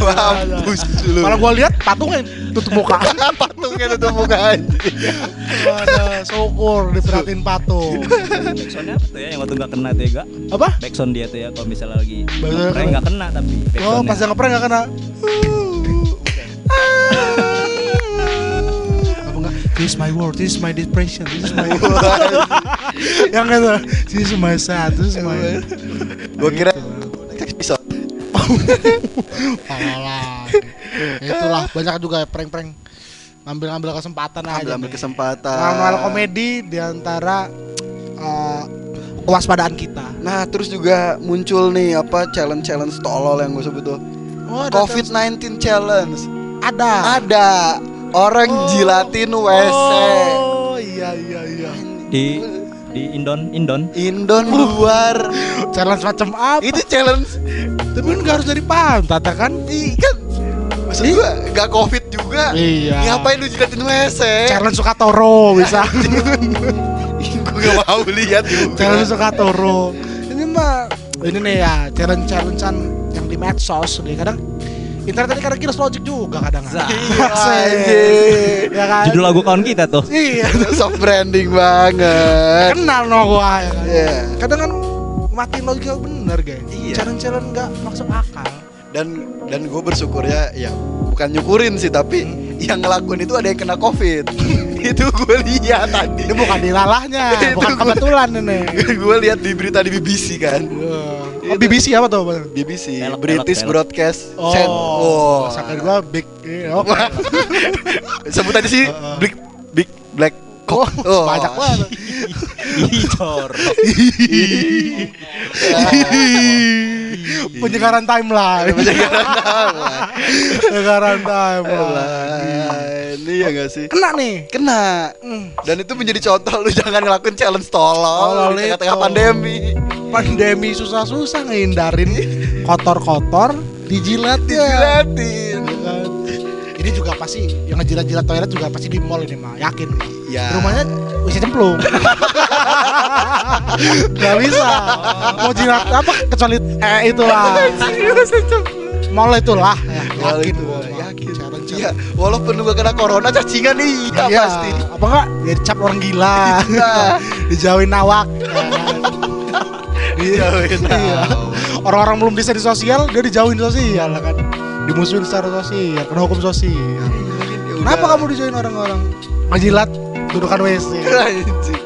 Mampus lu. Kalau gua lihat patungnya tutup muka. [LAUGHS] patungnya tutup muka anjing. ada syukur diperhatiin patung. Backsoundnya apa tuh ya yang waktu nggak kena tuh ya gak? Apa? Backsound dia tuh ya kalau misalnya lagi Backsound prank nggak kena tapi Oh, pas yang ngeprank gak kena. This is my world, this is my depression, this is my [LAUGHS] yang itu, this is my sad, this is my Gue kira next episode. Alah. Itulah banyak juga prank-prank ngambil-ngambil kesempatan aja. Ambil ambil nih. kesempatan. Manual komedi di antara eh, kewaspadaan kita. Nah, terus juga muncul nih apa challenge-challenge tolol yang gue sebut tuh. Oh, ada COVID-19 challenge. ada. Ada orang Oh. jilatin WC. Oh, iya iya iya. di di Indon Indon Indon luar. Challenge macam apa? Itu challenge. Tapi kan nggak harus dari pantat ya kan? Ih, kan maksud gua gak covid juga. Iya. Ngapain lu jilatin WC? Challenge Sukatoro bisa. [LAUGHS] gue gak mau lihat juga. challenge Sukatoro. Ini mah ini nih ya challenge challengean yang di medsos nih kadang internet ini kadang kilas logic juga kadang. Zah. [LAUGHS] Anjing. ya kan? judul lagu kawan kita tuh Iya. [LAUGHS] Soft branding banget. Kenal no gua ya kan. Iya. Kadang kan matiin logika bener guys. Iya. Challenge challenge nggak masuk akal. Dan dan gue bersyukur ya, ya bukan nyukurin sih tapi yang ngelakuin itu ada yang kena covid. [LAUGHS] itu gue lihat tadi. Ini bukan dilalahnya, Itu bukan kebetulan ini. gue lihat di berita di BBC kan. Oh, BBC apa tuh? Bang? BBC Pelok, British pelok. Broadcast Oh, Cent- oh. sampai gua big. eh, Oke. [LAUGHS] sebut tadi sih Heeh. [LAUGHS] big big black Oh, [LAUGHS] cock. Oh. banyak banget. Icor [LAUGHS] Penyegaran timeline. Penyegaran timeline. Lain, iya gak sih? Kena nih. Kena. Hmm. Dan itu menjadi contoh lu jangan ngelakuin challenge tolol Tolol di tengah-tengah pandemi. Pandemi susah-susah ngehindarin kotor-kotor dijilat ya. Dijilatin. Ini juga pasti yang ngejilat-jilat toilet juga pasti di mall ini mah, yakin. Ya. Rumahnya bisa cemplung. [LAUGHS] Gak bisa. Mau jilat apa kecuali eh itulah. [LAUGHS] Mall itulah ya, yakin itu, gua mah. yakin. Iya, walaupun lu gak kena corona cacingan nih, iya Iya, pasti. Apa enggak? Ya dicap orang gila. Nah. [LAUGHS] Dijauhin nawak. Dijauhin Iya. nawak. Orang-orang belum bisa di sosial, dia dijauhin sosial kan. Dimusuhin secara sosial, kena hukum sosial. Ya Kenapa kamu dijauhin orang-orang? Menjilat dudukan WC. Challenge.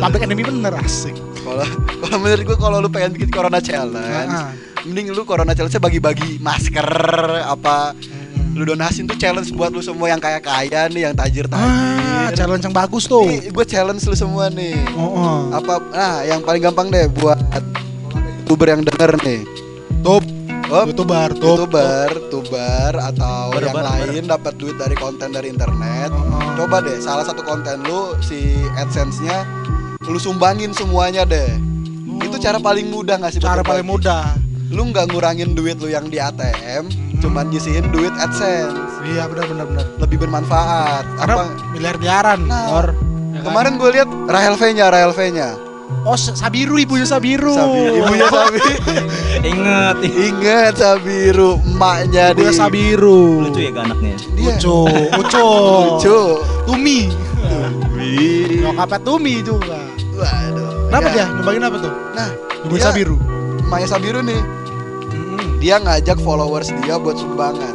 public enemy bener asik. Kalau kalau menurut gua kalau lu pengen bikin corona challenge, Ah. mending lu corona challenge bagi-bagi masker apa lu donasin tuh challenge buat lu semua yang kaya kaya nih yang tajir Ah, tajir challenge yang bagus tuh. nih gue challenge lu semua nih Oh, oh. apa nah yang paling gampang deh buat youtuber yang denger nih Top, oh, youtuber, top. youtuber tuber atau Ber, yang ber, lain dapat duit dari konten dari internet Oh. coba deh salah satu konten lu si adsense nya lu sumbangin semuanya deh itu cara paling mudah nggak sih Cara paling mudah. lu nggak ngurangin duit lu yang di ATM cuman nyisihin duit AdSense Iya benar benar benar. lebih bermanfaat Karena apa miliar-miliaran, Nah, or. ya kan? kemarin gue lihat Rahel V nya Rahel V nya Oh, Sabiru ibunya Sabiru. ibunya Sabi [LAUGHS] inget inget Sabiru emaknya di Ibunya Sabiru. lucu ya anaknya Dia. Uco, Uco. lucu Tumi. Wih. Nyokapnya Tumi juga. waduh Kenapa Ya. dia ngebagiin apa tuh? nah Ibunya Sabiru. emaknya Sabiru nih Hmm. dia ngajak followers dia buat sumbangan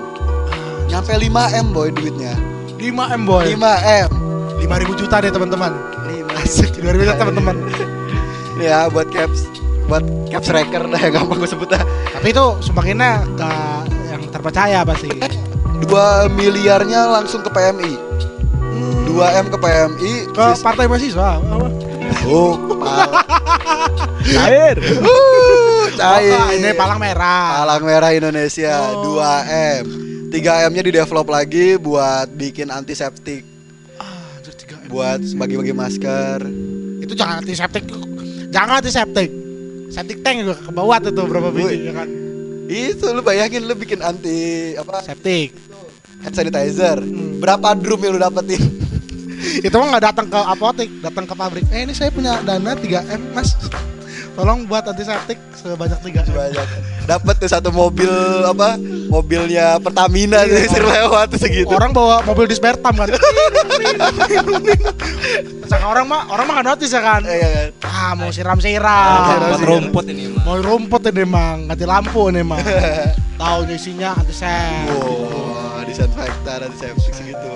nyampe 5 m boy duitnya 5 M boy. 5 m 5000 juta deh teman-teman. 5 Asik, 2000 juta teman-teman. Ya buat caps buat caps record dah gampang gue sebutnya Tapi itu sumbanginnya ke yang terpercaya pasti. 2 miliarnya langsung ke PMI 2 m ke PMI ke partai mahasiswa apa? oh [LAUGHS] cair uh, cair Oh, ini palang merah. Palang Merah Indonesia Oh. 2 m 3M-nya di develop lagi buat bikin antiseptik Ah, anjir, 3M. buat bagi-bagi masker. itu jangan antiseptik jangan antiseptik septic tank juga ke bawah tuh, tuh berapa biji ya kan Itu lu bayangin lu bikin anti apa septic hand sanitizer. Hmm. Berapa drum yang lu dapetin? [LAUGHS] itu mah nggak datang ke apotek datang ke pabrik eh ini saya punya dana 3M mas tolong buat antiseptik sebanyak 3M Banyak. Dapat tuh satu mobil apa? Mobilnya Pertamina tuh Iya. lewat segitu. orang bawa mobil dispertam kan Saka orang mah orang mah nggak notice ya kan Iya kan? ah mau siram siram Ah, Buat rumput ini mah. mau rumput ini emang ganti lampu ini emang [LAUGHS] tahu isinya antiseptik Wow, disinfektan antiseptik segitu.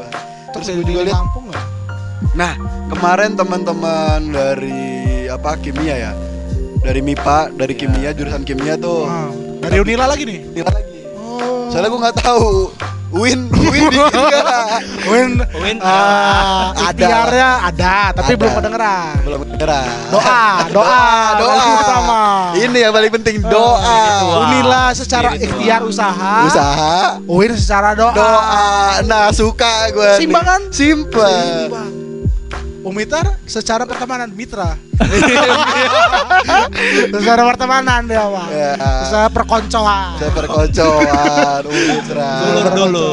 Terus Terus gue juga lihat lampu nggak Nah, kemarin teman-teman dari apa kimia ya? Dari MIPA, dari kimia, jurusan kimia tuh. Ah, dari Unila lagi nih Nilai lagi. oh Soalnya gue nggak tahu. Win, Win nggak? [LAUGHS] Win, Win, ah, ada. ikhtiarnya ada, tapi Ada. belum kedengeran. Belum kedengeran. Doa, [LAUGHS] doa, doa. yang pertama. Ini yang paling penting doa. Unila secara Spiritual. ikhtiar usaha, Usaha, Win secara doa. doa. Nah, suka gue. Simbang kan? Simple. Umitar secara pertemanan mitra. [LAUGHS] secara pertemanan dia mah. Ya. Secara perkoncoan. Saya perkocoan, Umitra. Dulur dulu.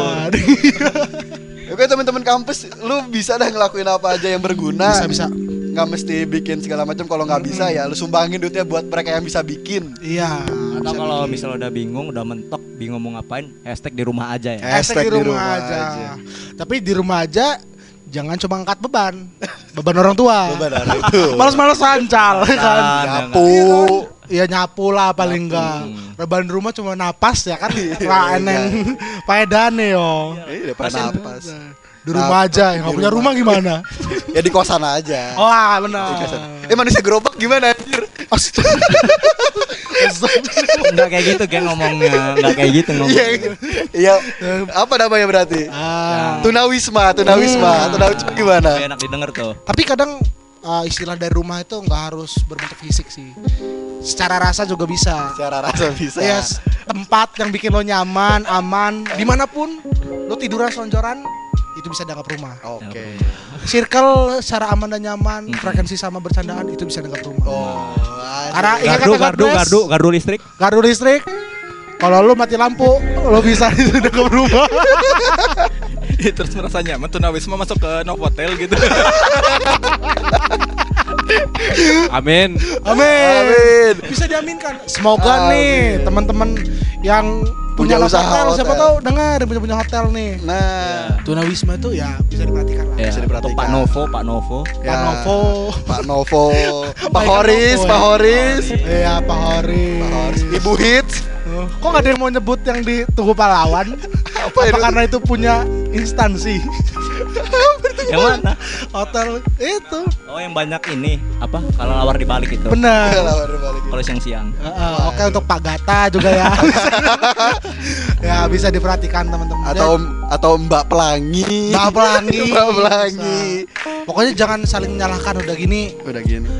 Oke teman-teman kampus, lu bisa dah ngelakuin apa aja yang berguna. Bisa bisa. Nggak mesti bikin segala macam. Kalau nggak bisa ya, lu sumbangin duitnya buat mereka yang bisa bikin. Iya. Atau kalau misalnya udah bingung, udah mentok, bingung mau ngapain, hashtag di rumah aja ya. Hashtag di rumah, aja. Tapi di rumah aja jangan cuma angkat beban. Beban orang tua. Beban orang itu. [LAUGHS] Males-malesan cal kan. Nyapu. Iya nyapu lah paling enggak. Rebahan rumah cuma napas ya kan. [LAUGHS] Iya, Ra iya. eneng paedane yo. Iya, depan napas. Di rumah Napas, aja, yang punya rumah. gimana? [LAUGHS] Ya di kosan aja. Oh, ah, benar. Eh manusia gerobak gimana anjir? Enggak kayak gitu geng ngomongnya, enggak kayak gitu Iya, ngomongnya. iya. Apa namanya berarti? Ah. Tunawisma, tunawisma, Hmm. tunawisma gimana? Enak didengar tuh. Tapi kadang uh, istilah dari rumah itu nggak harus berbentuk fisik sih. Secara rasa juga bisa. Secara rasa bisa. Ya, s- tempat yang bikin lo nyaman, aman, di mana pun lo tiduran selonjoran itu bisa dianggap rumah. Oke. Circle secara aman dan nyaman, frekuensi sama bercandaan itu bisa dianggap rumah. Oh, Karena ingat Gardu, kata gardu, gardu, gardu listrik. gardu listrik. Kalau lo mati lampu, lo bisa itu [LAUGHS] dianggap rumah. [LAUGHS] Terus merasa nyaman tunawisma masuk ke Novotel gitu. [LAUGHS] Amin. Amin. Amin. Bisa diaminkan. Semoga nih Amin. teman-teman yang Punya punya, usaha hotel, siapa hotel. tahu dengar punya punya hotel nih. Nah, Tunawisma itu ya bisa diperhatikan lah. Ya, Bisa diperhatikan. Pak Novo, Pak Novo. Pak ya. Novo. Pak Novo, [LAUGHS] Pak Horis, Pak ya. Horis, Iya Pak Horis. Pak Horis, Ibu Hits. Kok nggak ada yang mau nyebut yang di Tugu Pahlawan? Apa Apa itu? karena itu punya instansi Yang mana? hotel itu? Oh, yang banyak ini apa? Kalau lawar dibalik itu. Benar. Lawar balik. Kalau siang-siang. Heeh, Oke untuk Pak Gata juga ya. [LAUGHS] ya bisa diperhatikan teman-teman. Atau atau Mbak Pelangi. Mbak Pelangi. [LAUGHS] Mbak Pelangi. Bisa. Pokoknya jangan saling menyalahkan udah gini. Udah gini.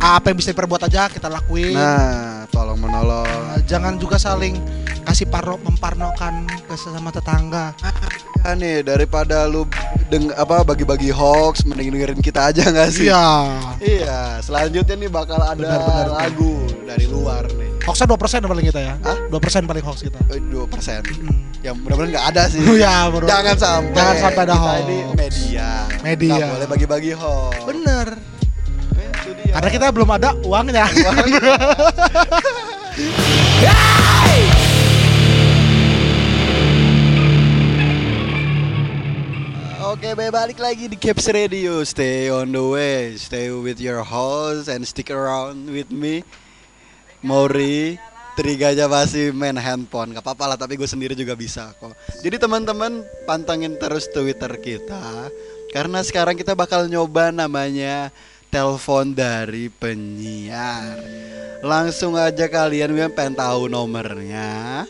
Apa yang bisa diperbuat aja kita lakuin. Nah, tolong menolong. Nah, jangan juga saling kasih parno memparnokan ke sesama tetangga. Ya nih daripada lu deng apa bagi-bagi hoax mending dengerin kita aja nggak sih? Iya. Iya, selanjutnya nih bakal ada Benar, benar. lagu dari luar nih. Hoaxnya 2% paling kita ya. Hah? 2% paling hoax kita. Eh, Dua persen. Hmm. Ya mudah-mudahan nggak ada sih. Ya, bro. Jangan sampai. Jangan sampai ada hoax. ini media. Media. Nggak boleh bagi-bagi hoax. Bener. Dia. Karena kita belum ada uangnya. [LAUGHS] Oke, baik, balik lagi di Caps Radio. Stay on the way. Stay with your host and stick around with me. Mauri, Triganya masih main handphone. Gak apa-apa lah, tapi gue sendiri juga bisa kok. Jadi teman-teman pantengin terus Twitter kita. Karena sekarang kita bakal nyoba namanya telepon dari penyiar. Langsung aja kalian yang pengen tahu nomornya.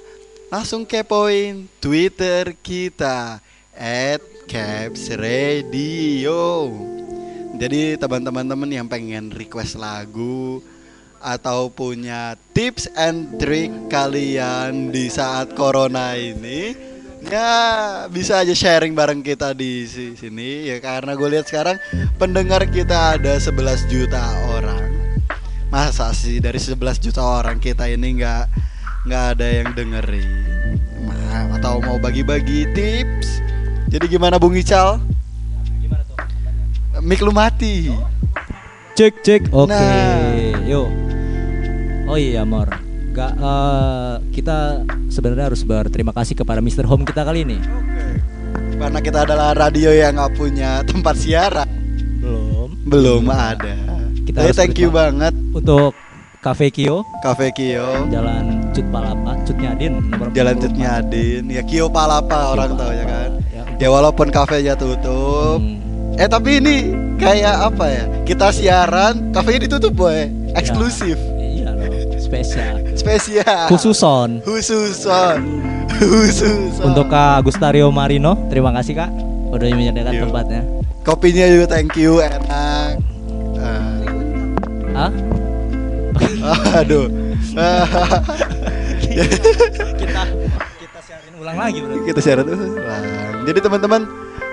Langsung kepoin Twitter kita at Caps Radio. Jadi teman-teman yang pengen request lagu atau punya tips and trick kalian di saat corona ini ya bisa aja sharing bareng kita di si- sini ya karena gue lihat sekarang pendengar kita ada 11 juta orang masa sih dari 11 juta orang kita ini nggak nggak ada yang dengerin Ma- atau mau bagi-bagi tips jadi gimana Bung Ical Mik lu mati Cek cek. Oke. Nah. Yuk. Oh iya Mor. Gak eh, kita sebenarnya harus berterima kasih kepada Mr. Home kita kali ini. karena kita adalah radio yang nggak punya tempat siaran Belum. belum ada Kita harus thank you banget Untuk Cafe Kio, Cafe Kio Jalan Cut Palapa, Cut Nyadin, nomor Jalan 44. Cut Nyadin ya Kio Palapa orang tahu ya kan ya. ya walaupun kafenya tutup Hmm. eh tapi ini kayak apa ya kita siaran kafenya ditutup boy eksklusif loh, spesial. spesial Khususon khususon khususon untuk Kak Gustario Marino, terima kasih Kak udah menyediakan Yo. tempatnya. kopinya juga thank you enak Ah, Hah? [LAUGHS] aduh kita kita sharing ulang lagi bro. kita share tuh jadi teman-teman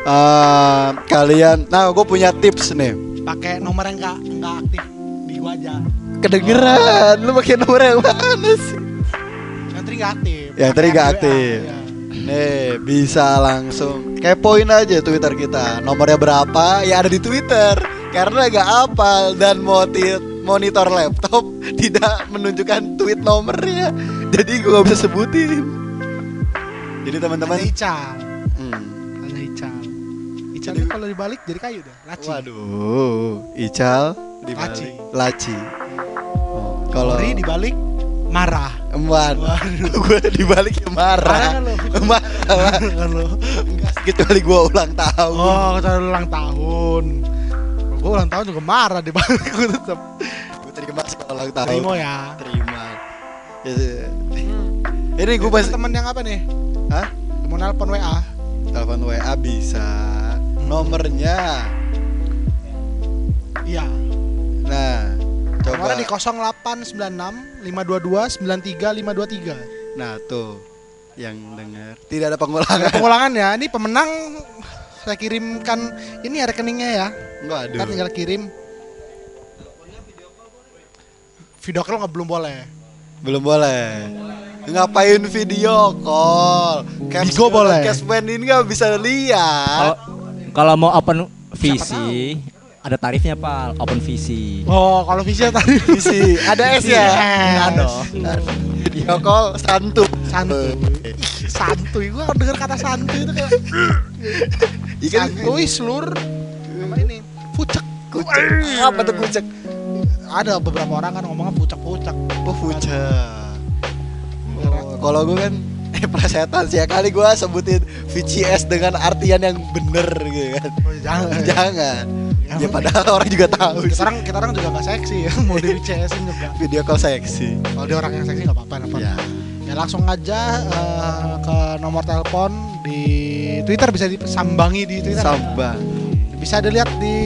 eh, kalian nah gue punya tips nih Pakai nomor yang nggak nggak aktif aja. kedengeran lu pakai nomor yang [LAUGHS] mana sih Yang tadi nggak aktif. Yang tadi WA, aktif. iya. Nih bisa langsung kepoin aja Twitter kita Nomornya berapa ya ada di Twitter Karena gak apal dan moti- monitor laptop [LAUGHS] Tidak menunjukkan tweet nomornya Jadi gue gak bisa sebutin Jadi teman-teman Ical. hmm. Ical. Ical Jadi- kalau dibalik jadi kayu dah. Laci. Waduh Ical di Laci. Laci Oh, Kalau Ori dibalik marah. Waduh [LAUGHS] Gue dibalik ya Marah marah kan lo? Marah kan kecuali gue ulang tahun Oh, kecuali ulang tahun. Gue ulang tahun juga marah dibalik [LAUGHS] gue tetap. Gue terima sih kalau ulang tahun Terima ya. Terima Ya, Ini gue masih teman yang apa nih? Hah? Mau nelpon WA. Telepon WA bisa Nomornya Iya. Nah Coba Nomornya di 0896 522 93 523. Nah tuh Yang denger Tidak ada pengulangan Pengulangan ya. Ini pemenang saya kirimkan ini ya rekeningnya ya. Enggak Kan aduh tinggal kirim. Video call nggak belum boleh. Belum boleh Ngapain video call Caps Bigo boleh. Cashman ini gak bisa lihat kalau mau open visi ada tarifnya Pak, open visi. Oh, kalau visi tadi Isi Ada S ya? Yes. Ada. Video call santuy santuy. Santuy. Gua denger kata santuy itu kayak Ikan santuy slur apa ini? Pucek. kucek Apa tuh kucek Ada beberapa orang kan ngomongnya. Oh fucek Oh, Kalau gue kan Eh presetan sih ya kali gue sebutin VCS dengan artian yang bener gitu kan Oh, jangan. Jangan Ya, Ya padahal orang juga tahu kita sih. orang kita orang juga gak seksi ya [LAUGHS] mau di CS in juga Video call seksi kalau dia orang yang seksi nggak apa-apa nelfon. Ya ya langsung aja eh, ke nomor telepon di Twitter bisa disambangi di Twitter Sambang bisa dilihat di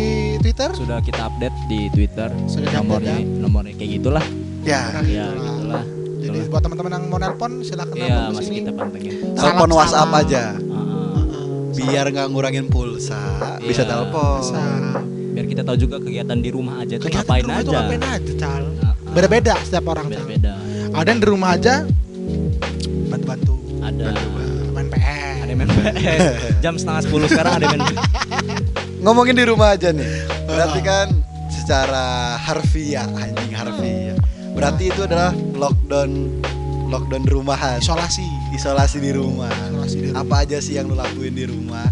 Twitter Sudah kita update di Twitter. Sudah nomornya nomornya kayak gitulah. Ya Nah, Ya, gitulah. Jadi Itulah. buat teman-teman yang mau nelpon silakan Iya, nelpon ke sini kita pantengin. Telepon. WhatsApp aja Heeh. Biar nggak ngurangin pulsa Bisa Iya. telepon Bisa. biar kita tahu juga kegiatan di rumah aja tuh Kegiatan ngapain di rumah aja. itu ngapain aja cal Heeh. beda-beda setiap orang. Beda-beda. ada yang di rumah aja bantu-bantu Ada main PS ada main PS. [LAUGHS] Jam setengah sepuluh sekarang ada main Ngomongin di rumah aja nih Berarti kan secara harfiah Anjing harfiah Berarti itu adalah lockdown Lockdown rumahan isolasi Isolasi di rumah isolasi di rumah. Apa aja sih yang lu lakuin di rumah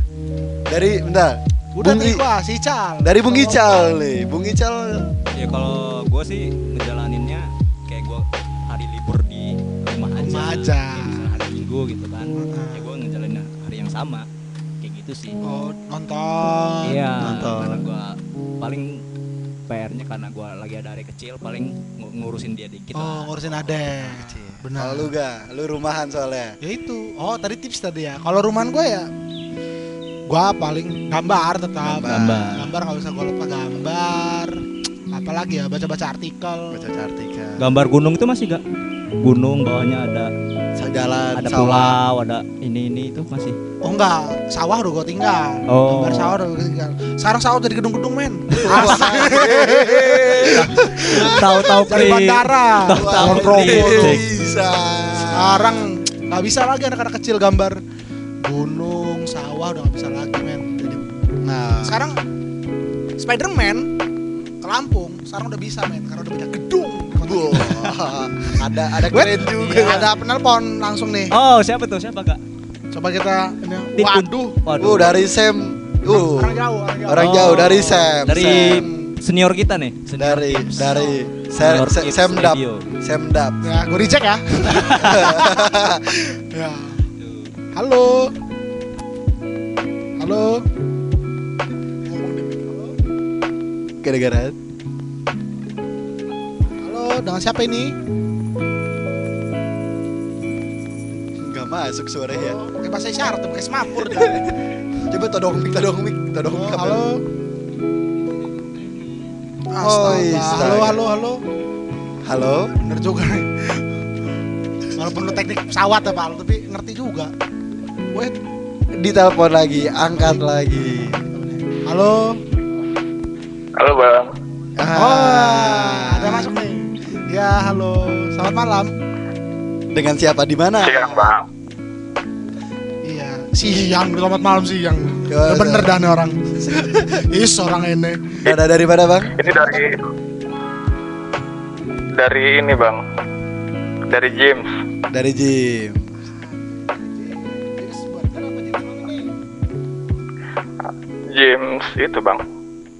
Dari, bentar udah Bung gua si Cal Dari Bung Ical nih Bung Ical Ya kalau gue sih ngejalaninnya kayak gue hari libur di rumah aja. Rumah aja. Misalnya hari minggu gitu kan. Heeh. Ya gue ngejalanin hari yang sama. Kayak gitu sih. oh nonton Iya. nonton. Karena gue paling PR-nya karena gue lagi ada hari kecil paling ngu- ngurusin dia dikit. oh lah. ngurusin adek benar. Kalau lu gak, lu rumahan soalnya. Ya itu. Oh tadi tips tadi ya. Kalau rumahan gue ya gua paling gambar tetap. Gambar. gambar. Nggak bisa gue lupa gambar. Apalagi ya baca baca artikel. Baca artikel. Gambar gunung itu masih gak? Gunung bawahnya ada jalan ada sawah. pulau, ada ini ini itu masih. Oh enggak, sawah udah gue tinggal. Oh. Gambar sawah udah gue tinggal. Sekarang sawah jadi gedung-gedung men. [LAUGHS] Tahu-tahu Dari bandara. Tahu-tahu bisa. Sekarang nggak bisa lagi anak-anak kecil gambar gunung, sawah udah nggak bisa lagi men. Jadi, Nah, sekarang Spiderman ke Lampung sekarang udah bisa men karena udah banyak gedung. Wah, [LAUGHS] ada ada keren juga. iya, ada penelpon langsung nih. Oh, siapa tuh? Siapa, Kak? Coba kita ini. Tipun. Waduh. Uh, dari Sam. Uh, Orang jauh, orang jauh. orang Oh, jauh dari Sam. Dari Sam. senior kita nih. Senior dari Tips. dari Sam Tips Sam Dap. Sam Dap. Ya, gue reject ya. [LAUGHS] ya. Halo. Halo. Mic, halo. Dengan siapa ini? Enggak masuk suaranya. Oh, pakai bahasa isyarat, pakai semapur. [LAUGHS] Coba todong mic, todong mic, todong mic. Oh, halo. Oh, Astaga. astaga. Halo, halo, halo. Halo. Bener juga nih. Walaupun lu teknik pesawat ya Pak, lu, tapi ngerti juga. Wait. Ditelepon lagi, angkat lagi. Halo. Halo bang, Oh, masuk nih. Ya, halo. Selamat malam. Dengan siapa di mana? siang bang. Iya, siang, selamat malam siang. Ya, bener dah nih orang. Is orang ini. Ada dari mana, Bang? Ini dari dari ini bang, dari James. Dari Jim. James itu bang,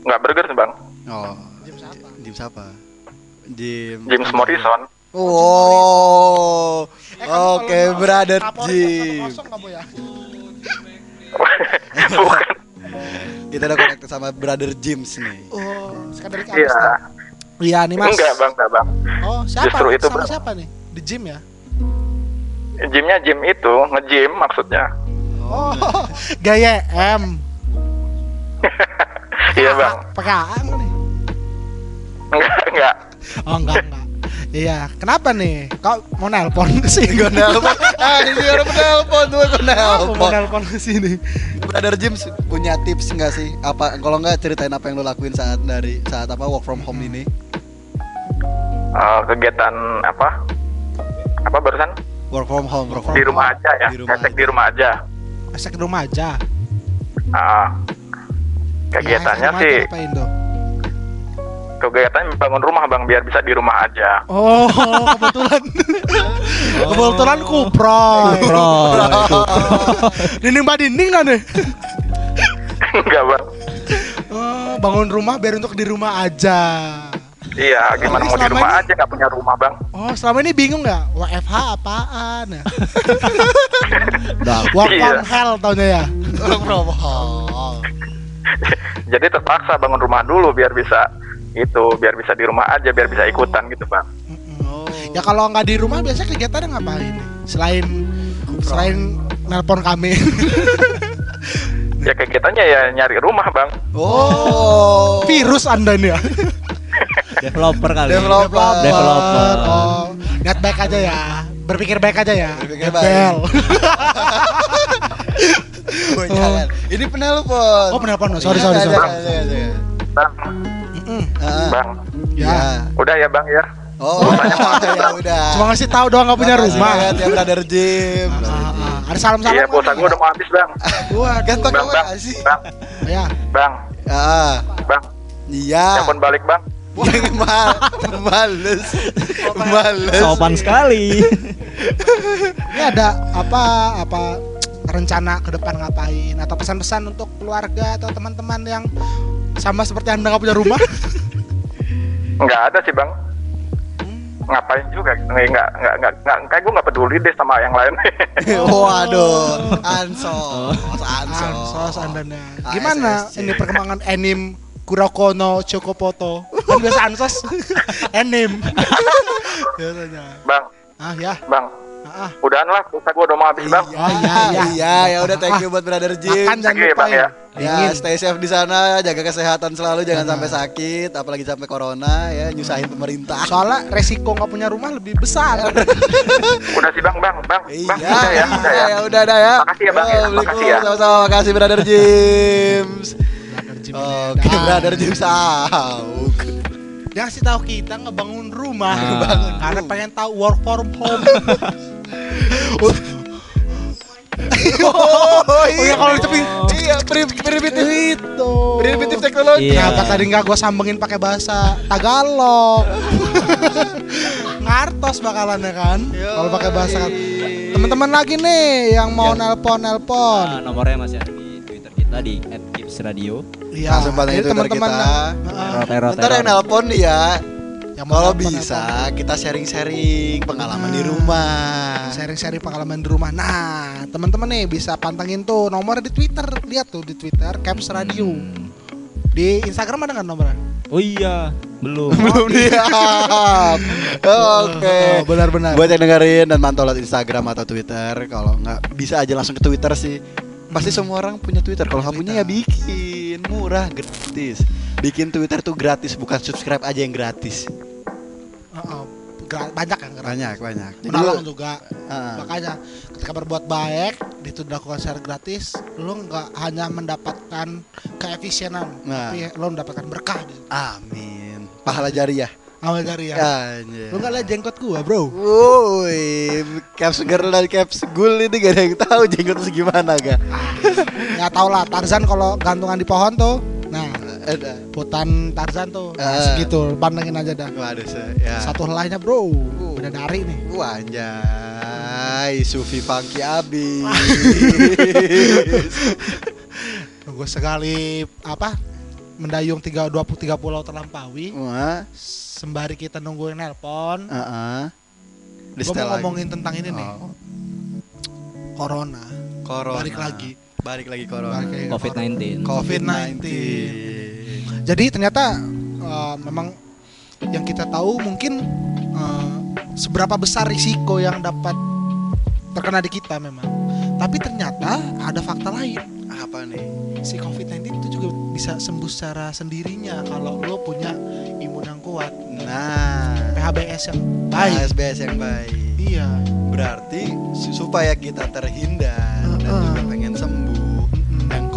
nggak burger nih bang. Oh, Jam siapa? Jim siapa? Jim. James Morrison. Wow. Eh, Oke, mau brother Jim. ya? [LAUGHS] Bukan. Kita udah connect sama brother James nih. Oh, sekadar dari Iya. Iya nih mas. Enggak bang, enggak bang. Oh siapa? Justru itu, Sama Bang. siapa nih? Di gym ya? Gymnya gym itu, nge-gym maksudnya. Oh, [LAUGHS] gaya M. [LAUGHS] Iya bang. Nggak nih? Enggak, enggak. Oh enggak enggak. Iya, kenapa nih? Kau mau nelpon ke sini? Gue nelpon. Ah, ini orang menelpon tuh gue Aku mau nelpon. nelpon ke sini. Brother James punya tips nggak sih? Apa kalau nggak ceritain apa yang lo lakuin saat dari saat apa work from home ini? Eh, kegiatan apa? Apa barusan? Work from home. Work from Di rumah aja ya. Di rumah aja. di rumah aja. Asik di rumah aja. Ah. kegiatannya Ya, sih, aja kegiatannya bangun rumah bang biar bisa di rumah aja. Oh, kebetulan. [LAUGHS] kebetulan kuproy. Bro, Dinding mbak dinding kan nih? Enggak bang. Oh, bangun rumah biar untuk di rumah aja. Iya, gimana mau di rumah ini- aja nggak punya rumah bang? Oh, selama ini bingung nggak? WFH apaan? Udah. [LAUGHS] Work Iya. from hell taunya ya? Work from home. [LAUGHS] Jadi terpaksa bangun rumah dulu biar bisa itu, biar bisa di rumah aja, biar bisa ikutan gitu bang. Oh. Ya kalau nggak di rumah biasanya kegiatannya ngapain? nih? Selain selain nelpon kami. [LAUGHS] Ya kegiatannya ya nyari rumah bang. Oh. Virus Anda nih ya. [LAUGHS] developer kali. Developer. Developer. Oh, niat baik aja ya. Berpikir baik aja ya. Berpikir baik. bel. [LAUGHS] Oh, jangan. Ini penelpon. Oh, penelpon. Sorry, sorry, Jangan, sorry. jangan, jangan, jangan. Bang. Ah, bang, Ya. udah ya bang ya. Oh, [LAUGHS] ya udah. Cuma ngasih tahu doang nggak punya rumah. banget ya brother Jim. Ah, ah. Ada salam-salam. Iya, pulsa gue udah mau habis bang. [LAUGHS] Kan pakai Bang, bang, sih. bang, Ya. bang, Ah, bang. iya. Telepon balik bang. [LAUGHS] Mal, males, males. Sopan sekali. Ini ada apa apa rencana ke depan ngapain atau pesan-pesan untuk keluarga atau teman-teman yang sama seperti anda nggak punya rumah? [LAUGHS] Nggak ada sih bang. Ngapain juga? Nggak, nggak, nggak, nggak, nggak kayak gue nggak peduli deh sama yang lain. [LAUGHS] Waduh, ansos, ansos. Ansos andanya. Gimana ASSC. ini perkembangan anim Kurakono Chokopoto? Kan biasa ansos. [LAUGHS] anim. Biasanya. bang, Ah ya. bang, Ah, ah. Udahan lah, pulsa gua udah mau habis bang. Iya, iya. iya, ya udah thank you buat brother Jim. Makan jangan lupa Bang, ya. ya. Ya, stay safe di sana, jaga kesehatan selalu, jangan sampai sakit, apalagi sampai corona ya, nyusahin pemerintah. Soalnya resiko nggak punya rumah lebih besar. [LAUGHS] Udah sih bang, bang, bang, Iya, bang, udah ya, udah ya. ya, udah dah ya. Makasih ya, Bang, ya. Makasih ya. Sama-sama, makasih brother James. Brother Jim ini Oke, ada. brother James Auk. Dia ngasih tahu kita ngebangun rumah, Nah. Ngebangun karena pengen tahu work from home. [LAUGHS] Oh, iya, kalau tapi iya, prim- primitif itu. primitif teknologi. Iya. Kenapa tadi nggak gue sambungin pakai bahasa Tagalog? [LAUGHS] Ngartos bakalan ya kan? Kalau pakai bahasa teman-teman lagi nih yang mau Ya. nelpon nelpon. Nah, nomornya masih ada di Twitter kita di @kipsradio. Iya. Langsung pantengin kita. Heeh. Teror, Bentar yang nelpon nih ya. Yang mau Kalau bisa kita sharing-sharing pengalaman di rumah. sharing-sharing pengalaman di rumah. Nah, teman-teman nih bisa pantengin tuh nomor di Twitter. Lihat tuh di Twitter Caps Radio. Hmm. Di Instagram ada nggak nomornya? Oh iya, belum. [LAUGHS] Belum diam. [LAUGHS] Oke. Oh, benar-benar. Buat yang dengerin dan mantau lewat Instagram atau Twitter, kalau nggak bisa aja langsung ke Twitter sih. Pasti semua orang punya Twitter. Kalau nggak punya ya bikin, murah, gratis. Bikin Twitter tuh gratis, bukan subscribe aja yang gratis. Banyak yang gratis. Banyak, banyak. Menolong juga. Ah. Makanya ketika berbuat baik itu dilakukan secara gratis, lu nggak hanya mendapatkan keefisienan, Nah. tapi lu mendapatkan berkah di situ. Amin. Pahala jariah. Awal dari ya. Anjir. Lu nggak lihat jenggot gua, Bro? Woi, caps girl dan caps gul ini gak ada yang tahu jenggot lu gimana ga? Nggak tau lah, Tarzan kalau gantungan di pohon tuh. Nah, Ada. hutan Tarzan tuh. Ah. segitu, pandangin aja dah. Waduh, se- ya. Satu helainya, Bro. Beda dari nih. Wah, anjay, Sufi Funky abis. [LAUGHS] Tunggu sekali apa? Mendayung 3 23 pulau terlampaui. Wah, Sembari kita nungguin nelpon, heeh. Di gue mau lagi. ngomongin tentang ini nih. Oh, Corona. corona. Balik lagi. Balik lagi corona. Balik lagi ke COVID-19. COVID-19. Jadi ternyata eh, memang yang kita tahu mungkin eh, seberapa besar risiko yang dapat terkena di kita memang. Tapi ternyata ada fakta lain. Apa nih? Si COVID-19 itu juga bisa sembuh secara sendirinya kalau lo punya imun yang kuat. Nah, PHBS yang baik. SBS yang baik. Iya. Berarti su- supaya kita terhindar dan Heeh. juga pengen sembuh.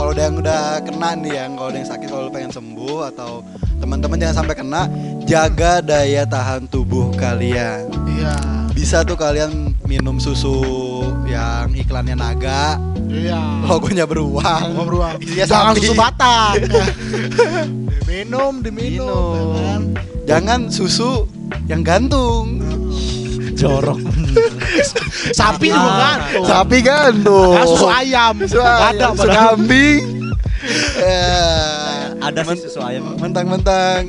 Kalau ada yang udah kena nih yang kalau ada yang sakit kalau pengen sembuh atau teman-teman jangan sampai kena, jaga daya tahan tubuh kalian. Iya. Bisa tuh kalian minum susu yang iklannya naga, Iya. logonya beruang. Mau beruang. Isinya Jangan sapi. susu batang. [LAUGHS] diminum, diminum. Minum. ya kan? Jangan susu yang gantung. Jorok. [LAUGHS] Sapi juga gantung. Sapi gantung. Ah, susu ayam. Susu Nggak ayam, ada susu kambing. Eh, Ada sih susu ayam. mentang-mentang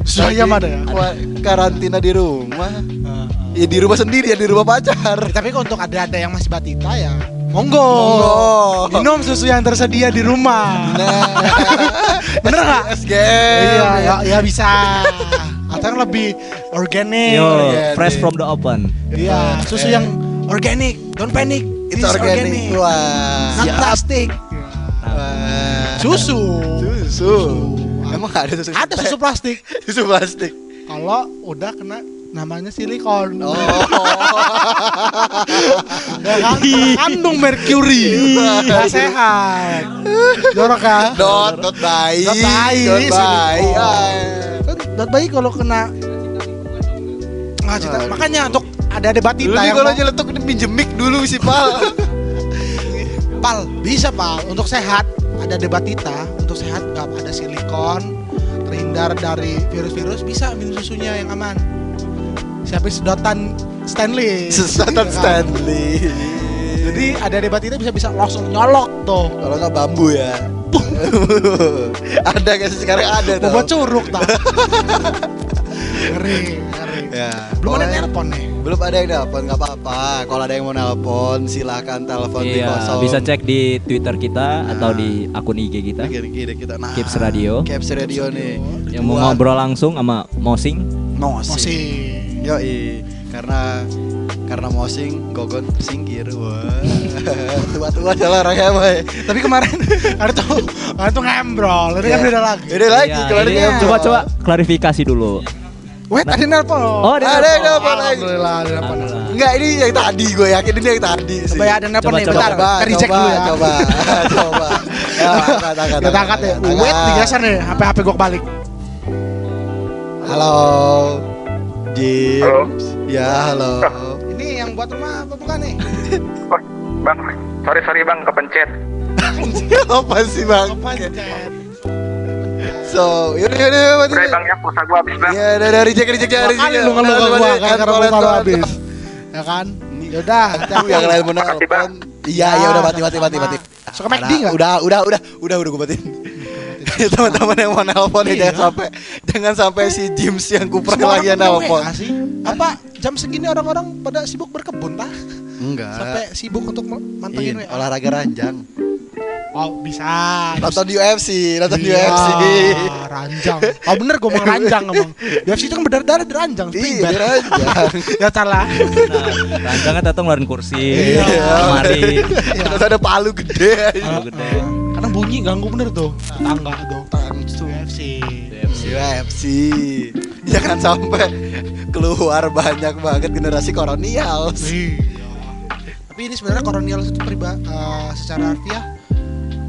Susu ayam ada ya? Wah, karantina di rumah Heeh. ya di rumah sendiri ya di rumah pacar Eh, tapi kalau untuk ada-ada yang masih batita ya monggo. Monggo. Minum susu yang tersedia di rumah. nah [LAUGHS] Bener nggak? SG Iya, ya, ya bisa. Atau yang lebih organik. Yo, organic. fresh from the open. Iya, susu yang organik. Don't panic. itu This is organik wah Not plastik. Wah. Susu. susu emang ada susu Ada susu plastik. [LAUGHS] susu plastik Kalau udah kena namanya silikon. oh Ya kan? Kandung merkuri. Sehat. Jorok ya. dot dot bayi Dot bayi, dot bayi silikon. Ah. Dot bayi kalau kena cerita. Aduh. Makanya untuk ada ada batita yang kalau nyeletuk pinjem mic dulu si pal pal bisa pal untuk sehat ada debatita untuk sehat nggak ada silikon terhindar dari virus-virus bisa minum susunya yang aman siapin sedotan Stanley. [LAUGHS] Kan? Stanley. Jadi ada debatita bisa bisa langsung nyolok tuh. Kalau nggak bambu ya. [LAUGHS] Ada sih? Sekarang ada tau buat curug tak [LAUGHS] ngeri ngeri. Ya belum ada pokoknya- telepon nih? Belum ada yang nelpon nggak apa-apa. Kalau ada yang mau nelpon silahkan telepon di Iya, kosong. bisa cek di Twitter kita Nah. atau di akun IG kita. Kita. Nah Kips Radio. Kips Radio nih. Yang mau ngobrol langsung sama Mosing, Mosi masih yo karena karena mosing gogon tersingkir wah tua-tua adalah orangnya boy Tapi kemarin [LAUGHS] ada tuh ada tuh ngembrol. Ini kan Iya. beda lagi. Beda lagi Iya, kemarin ini ngembrol. coba coba klarifikasi dulu. Wait, ada nelpon. Oh, ada ada nelpon lagi Alhamdulillah ada nelpon. Enggak ini yang tadi gue yakin ini yang tadi sih Coba ya ada nelpon Coba, nih, coba, bentar. coba reject coba dulu ya. coba [LAUGHS] [LAUGHS] coba ya angkat angkat Kita angkat ya. Wait, digeser nih. HP HP gua kebalik. halo James ya halo [LAUGHS] Ini yang buat rumah apa bukan nih? [LAUGHS] Oh, bang, sorry sorry bang, kepencet. [LAUGHS] apa sih bang Pencet. so yaudah yaudah yaudah Udah bang ya, pulsa gua habis bang. ya udah dari reject ya kali ya. lu ngeluh ke Udah, gua udah, kan karena udah, pulsa lu udah, habis. udah. Ya kan? Yaudah, yang lain nelpon. Iya, iya udah mati mati mati mati. Suka McD nggak? Udah, udah, udah, udah, udah gue matiin. [LAUGHS] Teman-teman yang mau nelpon nih Iya. jangan sampai jangan sampai si James yang kuper lagi yang nelpon. Apa jam segini orang-orang pada sibuk berkebun tah? Enggak. Sampai sibuk untuk mantengin WA. olahraga ranjang. Oh, bisa. Nonton di UFC, nonton di Iya, UFC. ranjang. Oh bener gue ngomong ranjang ngomong. UFC itu kan berdarah-darah di ranjang. Iya, di ranjang. [LAUGHS] ya salah. Nah, ranjangnya datang ngeluarin kursi, Iya. lemari, Terus ada palu gede. palu gede. Karena bunyi ganggu bener tuh. Tangga tuh. Tang- Itu UFC. UFC. Jangan sampai keluar banyak banget generasi kolonial. Iya. Tapi ini sebenarnya kolonial itu priba eh, secara harfiah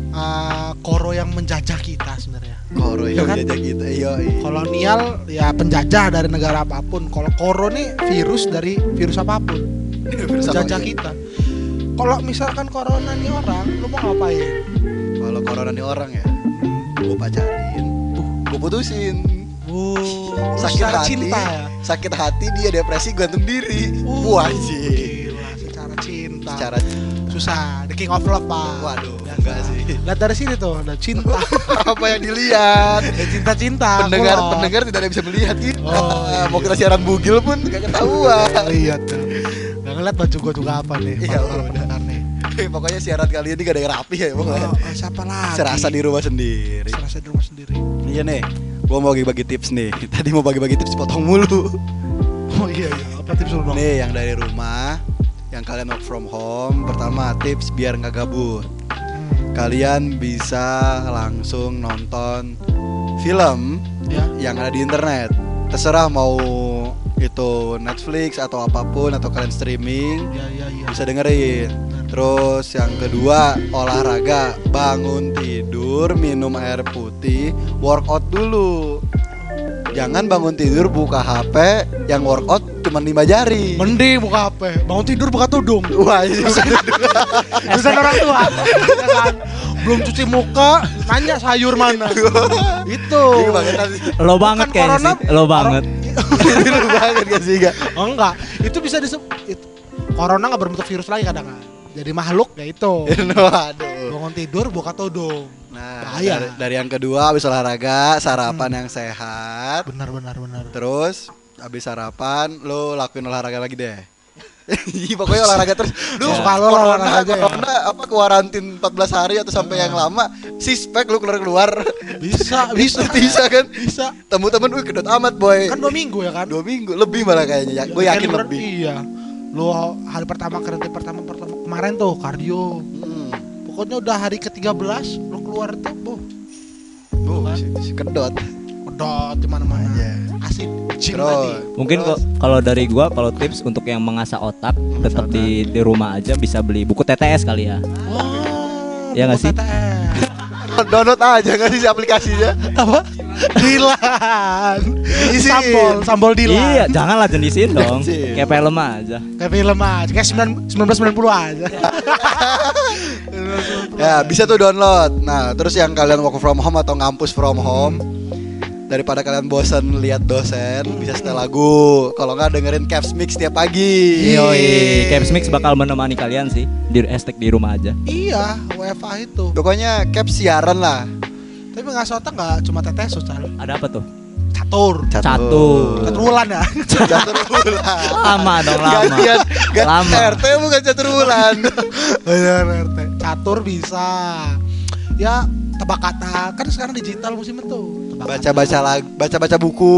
eh, koro yang menjajah kita sebenarnya. Koro Iya yang kan? jajah kita. Iya, Kolonial ya penjajah dari negara apa pun. Kalau koro nih virus dari virus apa pun. Penjajah kita. Kalau misalkan corona nih orang, lu mau ngapain? Kalau corona nih orang ya, gue pacarin, gue putusin. Uh, Sakit hati, cinta ya. sakit hati dia depresi gantung diri. Uh, Wah sih. Secara cinta. Secara susah. The king of love, Pak. Waduh, Biasa. enggak sih. Lihat dari sini tuh, ada cinta. [LAUGHS] apa yang dilihat? Ya, cinta-cinta. pendengar kulot. pendengar tidak ada yang bisa melihat kita. Oh, iya. Mau kita siaran bugil pun gak ketahuan. Lihat tuh. Gak ngeliat baju gua juga apa nih. Iya, udah. Nih. Pokoknya siaran kali ini gak ada yang rapi ya, Oh, pokoknya. oh, siapa lagi? Serasa di rumah sendiri. Serasa di rumah sendiri. Iya nih, gua mau bagi-bagi tips nih. [LAUGHS] Tadi mau bagi-bagi tips potong mulu. Oh iya iya. Apa tips lu dong? Nih yang dari rumah, yang kalian work from home. Pertama tips biar nggak gabut. Hmm, Kalian bisa langsung nonton film ya. yang ada di internet. Terserah mau itu Netflix atau apa pun atau kalian streaming Ya ya iya. bisa dengerin. Terus yang kedua olahraga, bangun tidur, minum air putih, workout dulu. Jangan bangun tidur buka HP yang workout cuma lima jari. Mending buka HP, bangun tidur buka tudung. [LAUGHS] Wah, ini Pesan orang tua. Kan? [LAUGHS] Belum cuci muka, nanya sayur mana. [LAUGHS] Itu. Banget sih. Lo banget Bukan kayaknya sih, lo banget. Lu banget gak sih gak? Oh enggak, itu bisa disebut itu. Corona nggak berbentuk virus lagi kadang kan. Jadi makhluk ya itu. [LAUGHS] Waduh. Bangun tidur buka tudung. Nah, Bahaya. dari, dari yang kedua habis olahraga, sarapan yang sehat. Benar benar benar. Terus habis sarapan lu lakuin olahraga lagi deh. [LAUGHS] Iya pokoknya olahraga terus. Lu Suka lu corona, olahraga aja ya? corona apa kuarantin 14 hari atau sampai yang lama sispek lu keluar-keluar. [LAUGHS] Bisa, bisa, bisa kan? bisa. Temen-temen wih kedot amat boy. Kan dua minggu ya kan? Dua minggu lebih malah kayaknya. Ya, gue Ya, yakin liburan- lebih. Iya. Lu hari pertama karantina pertama pertama kemarin tuh kardio. Hmm. Pokoknya udah hari ke-13 lu keluar tuh, boh. Oh, si, si kedot. Pedot di mana-mana. Iya. Asik. Terus. tadi. Mungkin kok kalau dari gua kalau tips untuk yang mengasah otak tetap di di rumah aja bisa beli buku TTS kali ya. Wah. Iya nggak sih? TTS. Download aja nggak sih si aplikasinya? Apa? Dilan. Sambol, sambol Dilan. Iya, janganlah jenisin dong. Kayak film aja. Kayak film aja, kayak 9 1990 aja. [LAUGHS] Ya bisa tuh download. Nah terus yang kalian work from home atau ngampus from home daripada kalian bosan lihat dosen bisa setel lagu. Kalau nggak dengerin Caps Mix tiap pagi. Yoi, Caps Mix bakal menemani kalian sih di hashtag di rumah aja. iya, WFA itu. Pokoknya Caps siaran lah. Tapi nggak otak nggak cuma tetes, Cal. Ada apa tuh? Catur. Catur. Catur bulan ya. Catur bulan. Lama dong, lama. Gantian Lama. RT bukan catur bulan. Benar, [LAUGHS] RT. Catur bisa. Ya tebak kata kan sekarang digital musim itu. Baca-baca lag, baca-baca buku.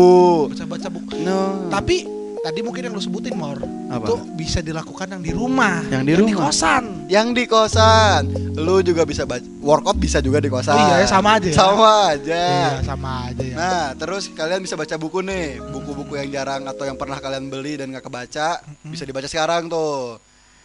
baca baca buku. No. Tapi tadi mungkin yang lu sebutin Mor Apa? itu bisa dilakukan yang di rumah Yang di rumah. kosan Yang di kosan, lu juga bisa baca workout bisa juga di kosan. Oh iya, sama aja ya? Sama aja. iya sama aja ya Nah, terus kalian bisa baca buku nih, buku-buku yang jarang atau yang pernah kalian beli dan nggak kebaca, bisa dibaca sekarang tuh.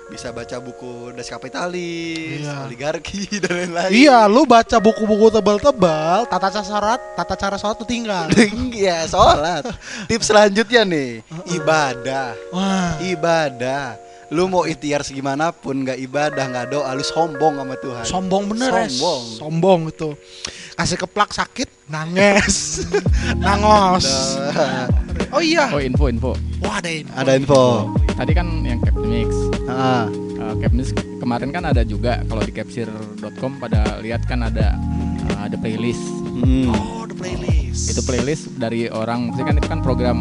Bisa baca buku Das Kapitalis, Iya. oligarki [LAUGHS] dan lain-lain. Iya, lu baca buku-buku tebal-tebal, tata cara sholat, tata cara sholat tuh tinggal. [LAUGHS] Iya, sholat. [LAUGHS] Tips selanjutnya nih, ibadah. Wah, Ibadah. Lu mau ikhtiar segimanapun nggak ibadah, nggak doa, lu sombong sama Tuhan. sombong bener es. Sombong. Sombong itu. Kasih keplak sakit, nangis, nangos. Oh iya, Oh info info. wah ada ini. ada info. Tadi kan yang Captain Mix. Ah, Uh, Captain Mix kemarin kan ada juga kalau di capsir.com pada lihat kan ada uh, ada playlist. hmm. Oh, the playlist. Itu playlist dari orang, maksudnya kan itu kan program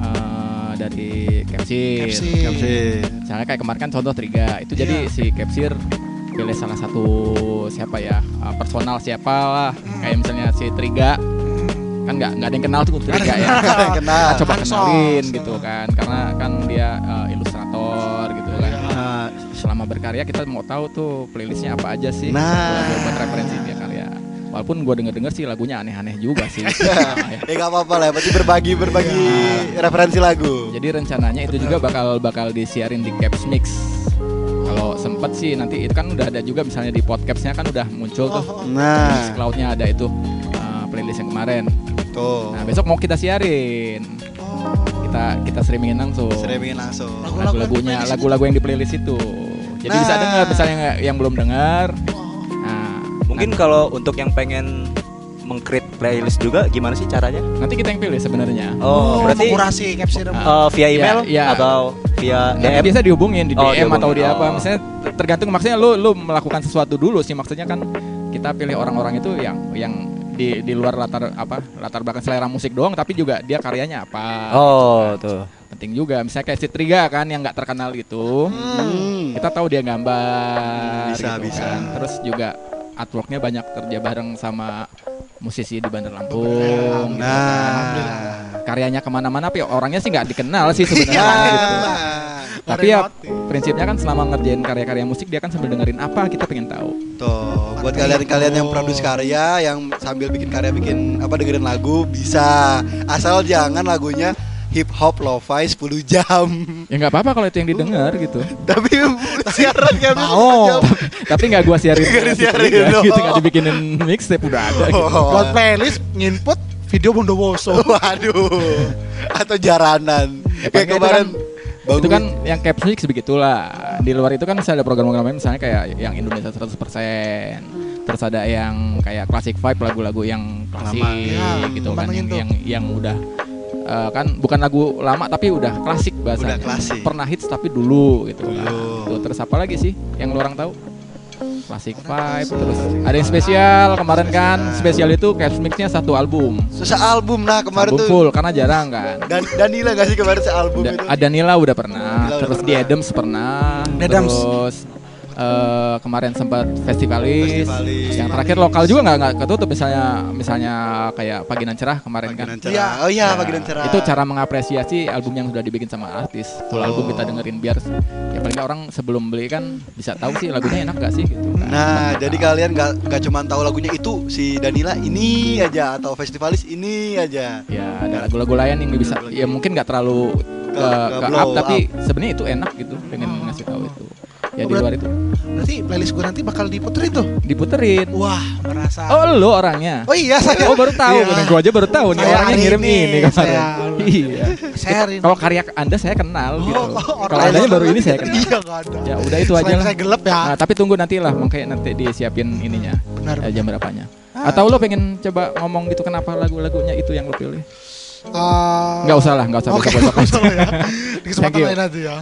uh, dari Capsir. Capsir. Kapsir. Misalnya kayak kemarin kan contoh Triga, itu jadi Iya. si Capsir pilih salah satu siapa ya uh, personal siapa lah kayak misalnya si Triga kan nggak nggak ada yang kenal tuh Triga ya. [LAUGHS] Kenal. Nah, coba Pansos. kenalin gitu kan. Karena kan dia uh, ilustrator gitu kan. Nah, selama berkarya kita mau tahu tuh playlistnya apa aja sih. Nah. buat, buat referensi dia karya. Walaupun gua denger denger sih lagunya aneh-aneh juga sih. [LAUGHS] Ya. ya nggak apa-apa lah, berarti berbagi berbagi referensi lagu. jadi rencananya itu juga bakal bakal disiarin di Caps Mix. Kalau sempet sih nanti itu kan udah ada juga misalnya di podcastnya kan udah muncul tuh. Nah, cloudnya ada itu uh, playlist yang kemarin tuh. nah besok mau kita siarin kita kita streamingin langsung Streamingin langsung. Lagu-lagu lagu-lagunya yang di playlist lagu-lagu yang di playlist itu jadi Nah. bisa dengar misalnya nggak- yang belum dengar nah Mungkin kalau untuk yang pengen mengcreate playlist juga gimana sih caranya? nanti kita yang pilih sebenarnya Oh, berarti kurasi capsir. Ah. eh, via email Ya, ya. atau via Nanti DM? biasa dihubungin di DM Oh, atau dihubungin. di apa Oh. misalnya tergantung maksudnya lu lu melakukan sesuatu dulu sih maksudnya kan kita pilih orang-orang itu yang yang di di luar latar apa latar belakang selera musik doang tapi juga dia karyanya apa Oh, tuh. penting juga misalnya kayak si Triga kan yang nggak terkenal itu Hmm. kita tahu dia gambar Bisa, gitu bisa. kan. terus juga artworknya banyak kerja bareng sama musisi di Bandar Lampung kan. Nah, karyanya ke mana-mana tapi orangnya sih nggak dikenal sih [LAUGHS] sebenarnya Nah. gitu. tapi ya prinsipnya kan selama ngerjain karya-karya musik dia kan sambil dengerin apa kita pengen tahu Tuh, buat kalian-kalian yang produce karya, yang sambil bikin karya bikin apa dengerin lagu bisa, asal jangan lagunya hip hop lo-fi 10 jam. ya nggak apa-apa kalau itu yang didengar gitu Tapi [LAUGHS] siaran kan Mau. tapi nggak gua siarin Nggak si disiarin Triga dong. gitu nggak dibikinin mixtape udah ada gitu. Buat playlist nginput video Bondowoso. [LAUGHS] Waduh. Atau jaranan. Ya, Kayak kemarin kan- itu kan yang caps mix begitulah di luar itu kan bisa ada program-program lain misalnya kayak yang Indonesia 100% terus ada yang kayak classic vibe lagu-lagu yang klasik Ya, gitu kan yang, yang yang udah eh, kan bukan lagu lama tapi udah klasik bahasanya Udah klasik. pernah hits tapi dulu gitu kan Dulu. Tuh, terus apa lagi sih yang lu orang tahu classic vibe terus ada yang spesial kemarin kan spesial itu caps mixnya satu album susah album nah kemarin album tuh. full karena jarang kan Dan Danila gak sih kemarin sealbum Da- itu? ada Nila udah pernah, Nila udah terus pernah. di Adams pernah, Adams. terus eh, kemarin sempat festivalis. Festivalis. Yang terakhir lokal juga nggak nggak ketutup misalnya misalnya kayak Pagi Nan Cerah kemarin Panggilan kan. cerah. Iya. Oh iya, Nah, panggilan cerah. Itu cara mengapresiasi album yang sudah dibikin sama artis. Full Oh. album kita dengerin biar ya paling nggak orang sebelum beli kan bisa tahu sih lagunya enak gak sih gitu. kan. Nah, Kan jadi tahu. kalian gak, gak cuma tahu lagunya itu si Danila ini aja atau festivalis ini aja. ya ada lagu-lagu lain yang bisa ya mungkin nggak terlalu ke, Ke- ke ke up tapi sebenarnya itu enak gitu pengen ngasih tahu itu ya di luar itu Berarti playlist gue nanti bakal diputerin tuh. diputerin Wah, merasa. Oh lu orangnya? Oh iya, saya. Oh baru tahu, Iya. gue aja baru tahu nih orangnya ngirim ini, ini kemarin. saya- Iya. Share ini. Kalau karya anda saya kenal gitu. Oh, Kalau andanya baru [LAUGHS] ini saya kenal. Iya, ada. Ya udah itu aja lah. saya gelap ya. Nah, tapi tunggu nanti lah, makanya nanti disiapin ininya Benar. eh, jam berapanya. Ah. Atau lo pengen coba ngomong gitu kenapa lagu-lagunya itu yang lo pilih? Eh, Nggak usah lah, nggak usah [LAUGHS] nggak usah lah ya. Di kesempatan lain nanti ya.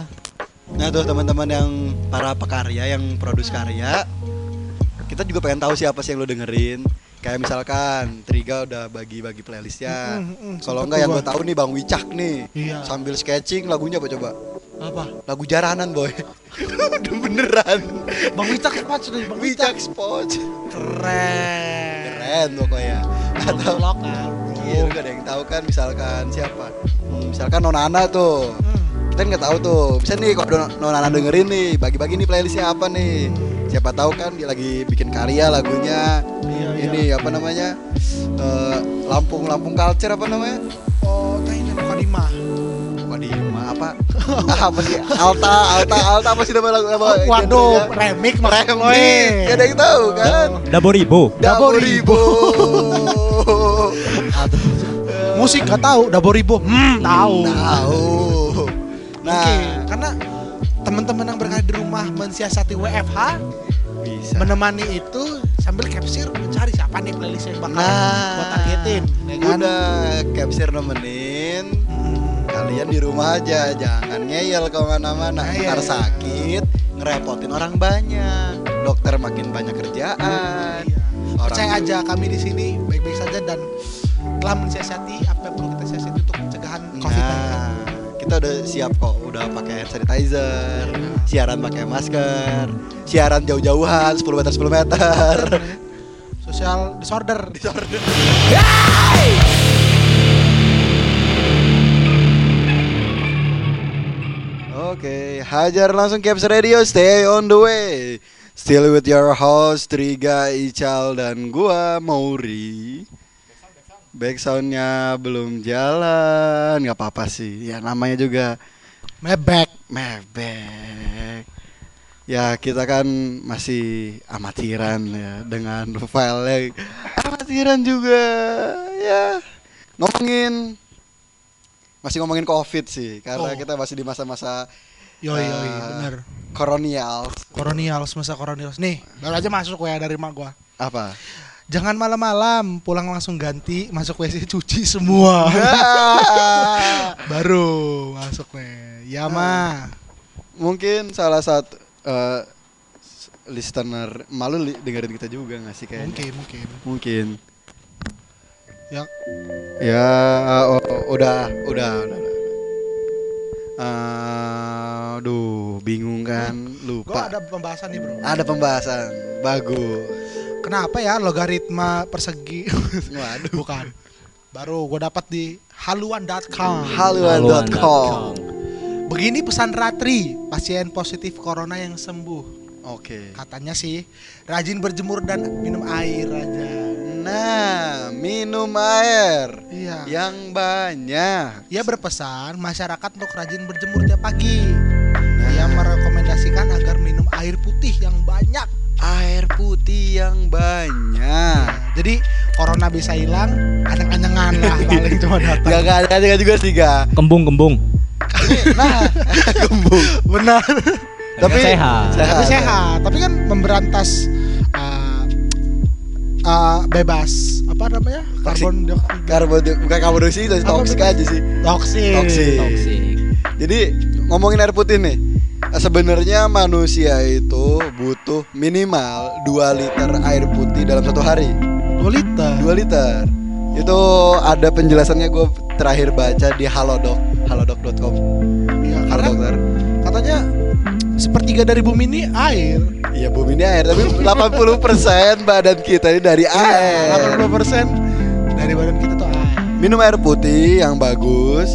Nah tuh teman-teman yang para pekarya yang produce karya, kita juga pengen tahu siapa sih yang lo dengerin. Kayak misalkan Triga udah bagi-bagi playlistnya. Mm, mm, mm, Kalau enggak yang gue tahu nih Bang Wicak nih. Iya. Sambil sketching lagunya apa coba? Apa? Lagu jaranan boy. [LAUGHS] Udah beneran. Bang Wicak Spots nih, Bang Wicak. Wicak Spot. Keren. Keren pokoknya. Atau lokal. Iya, gak ada yang tahu kan misalkan siapa. Hmm, Misalkan Nonana tuh. Kita nggak tahu tuh. Bisa nih kok Nonana dengerin nih, bagi-bagi nih playlistnya apa nih. Siapa tahu kan dia lagi bikin karya lagunya. Iya, iya. Ini apa namanya? Eh, Lampung Lampung Culture apa namanya? Oh, nah ini bukan Dima. Bukan di apa? [LAUGHS] apa sih? Alta, Alta, Alta apa sih nama lagu apa? Oh, waduh, remix Remix. Gak ada yang tahu kan? Daboribo. Daboribo. [LAUGHS] Musik gak tahu, Daboribo. Hmm, tahu. Tahu. Nah, Oke, karena teman-teman yang berada di rumah mensiasati WFH bisa. menemani itu sambil capture mencari siapa nih playlist yang bakal Nah, buat targetin, ya kan? Udah capture nemenin. Hmm. Kalian di rumah aja, jangan ngeyel ke mana-mana. Ngeyel. Ntar sakit, ngerepotin orang banyak. Dokter makin banyak kerjaan. Iya. Orang Percaya aja kami di sini baik-baik saja dan telah mensiasati apa yang perlu kita siasati untuk pencegahan COVID. Nah, kita udah siap kok, udah pakai hand sanitizer, siaran pakai masker, siaran jauh-jauhan 10 meter 10 meter. [LAUGHS] Social disorder. Oke, hajar langsung Caps Radio, stay on the way. Still with your host Triga Ical dan gua Mauri. Back soundnya belum jalan, nggak apa-apa sih. Ya namanya juga Mebek. mebek. Ya kita kan masih amatiran ya dengan file amatiran juga ya ngomongin masih ngomongin covid sih karena Oh. kita masih di masa-masa Yoi yoi, Eh, bener. kolonial Koronial, semasa koronial. Nih, baru aja masuk ya dari mak gua. apa Jangan malam-malam, pulang langsung ganti, masuk WC cuci semua. [LAUGHS] baru masuk nih. Ya mah. mungkin salah satu eh, s- listener malu li- dengerin kita juga nggak sih kayaknya Mungkin, mungkin. mungkin Ya, Ya, oh, udah, udah, udah. udah. Eh, Aduh, bingung kan, gua lupa. ada pembahasan nih, Bro. Ada pembahasan, bagus. Kenapa ya logaritma persegi? [LAUGHS] Waduh. Bukan. Baru gue dapat di haluan.com. Haluan.com. Begini pesan Ratri, pasien positif corona yang sembuh. Oke. Katanya sih rajin berjemur dan minum air aja. Nah, minum air Iya. yang banyak. Ia berpesan masyarakat untuk rajin berjemur tiap pagi. Nah. Ia merekomendasikan agar minum air putih yang banyak. Air putih yang banyak. Jadi corona bisa hilang, anyang-anyangan lah [LAUGHS] paling cuma datang. Gak gak ada ada juga sih gak. Kembung kembung. Nah, [LAUGHS] kembung. Benar. Tapi sehat. Tapi sehat. Tapi kan memberantas uh, uh, bebas apa namanya karbon dioksida. Karbon bukan karbon dioksida, toksik aja sih. Toksik. Toksik. Jadi ngomongin air putih nih. Sebenarnya manusia itu butuh minimal 2 liter air putih dalam satu hari. 2 liter. 2 liter. Itu ada penjelasannya gue terakhir baca di halodoc, halodoc.com. Ya, Halo karena dokter. katanya sepertiga dari bumi ini air. Iya bumi ini air, tapi 80% badan kita ini dari air. 80% dari badan kita tuh air. Minum air putih yang bagus.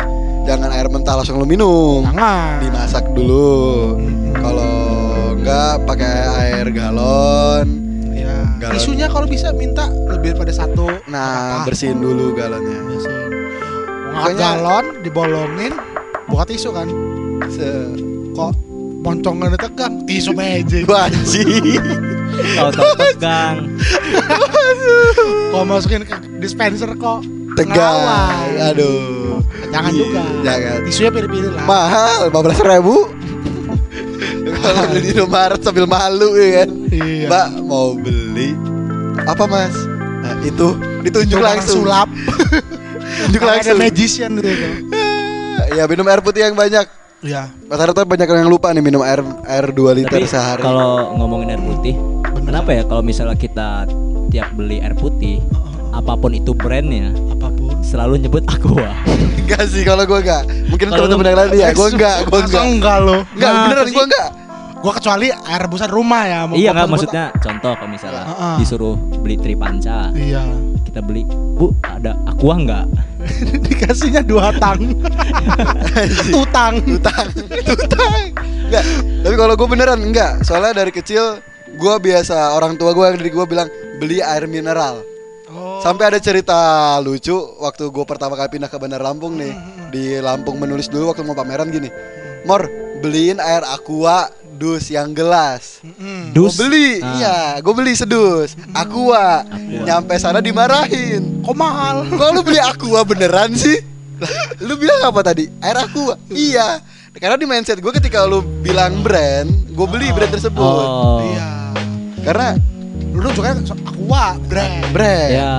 Jangan air mentah langsung lu minum. Jangan. Dimasak dulu. Kalau enggak pakai air galon. Ya. Galon. Isunya kalau bisa minta lebih daripada satu. Nah, Apa? bersihin dulu galonnya. Bersihin. Pokoknya- galon, dibolongin, buka tisu kan. Se Kok moncongan tegang, tisu magic. Gua anjing. Tahu tahu tegang. Kok masukin ke dispenser kok Tegang. Aduh. Jangan Iya, juga. Jangan. Tisunya pilih-pilih lah. Mahal 15 ribu. Kalau beli di Indomaret sambil malu ya kan. Iya. Mbak mau beli apa mas? Nah, itu ditunjuk Orang langsung. sulap. [LAUGHS] Tunjuk langsung. Ada magician gitu. [LAUGHS] Ya minum air putih yang banyak. Iya. Rata-rata banyak orang yang lupa nih minum air air 2 liter Tapi sehari. kalau ngomongin air putih, kenapa ya kalau misalnya kita tiap beli air putih, apa pun itu brandnya, Apa pun. Selalu nyebut aqua. enggak sih kalau gua enggak. Mungkin Kalau teman-teman yang lain ya, gua enggak, gua Masa enggak. enggak lo. Enggak, Nah, beneran gua enggak. Gua kecuali air rebusan rumah ya. mau iya nggak sebut- maksudnya contoh kalau misalnya Heeh. disuruh beli tripanca, Iya. kita kita beli bu ada aqua nggak [LAUGHS] Dikasihnya dua tang. [LAUGHS] Tutang. Utang, utang. Enggak, tapi kalau gue beneran enggak. Soalnya dari kecil gue biasa orang tua gue yang dari gue bilang beli air mineral. Oh. Sampai ada cerita lucu waktu gue pertama kali pindah ke Bandar Lampung nih di Lampung menulis dulu waktu mau pameran gini, Mor beliin air aqua dus yang gelas. Dus beli, Ah. iya, gue beli sedus, aqua. Nyampe sana dimarahin. Kok mahal? Kok lu beli aqua beneran sih? [LAUGHS] Lu bilang apa tadi? Air aqua? Iya. Karena di mindset gue ketika lu bilang brand, gue beli brand tersebut. oh Iya. Karena dulu juga aqua brand. brand. ya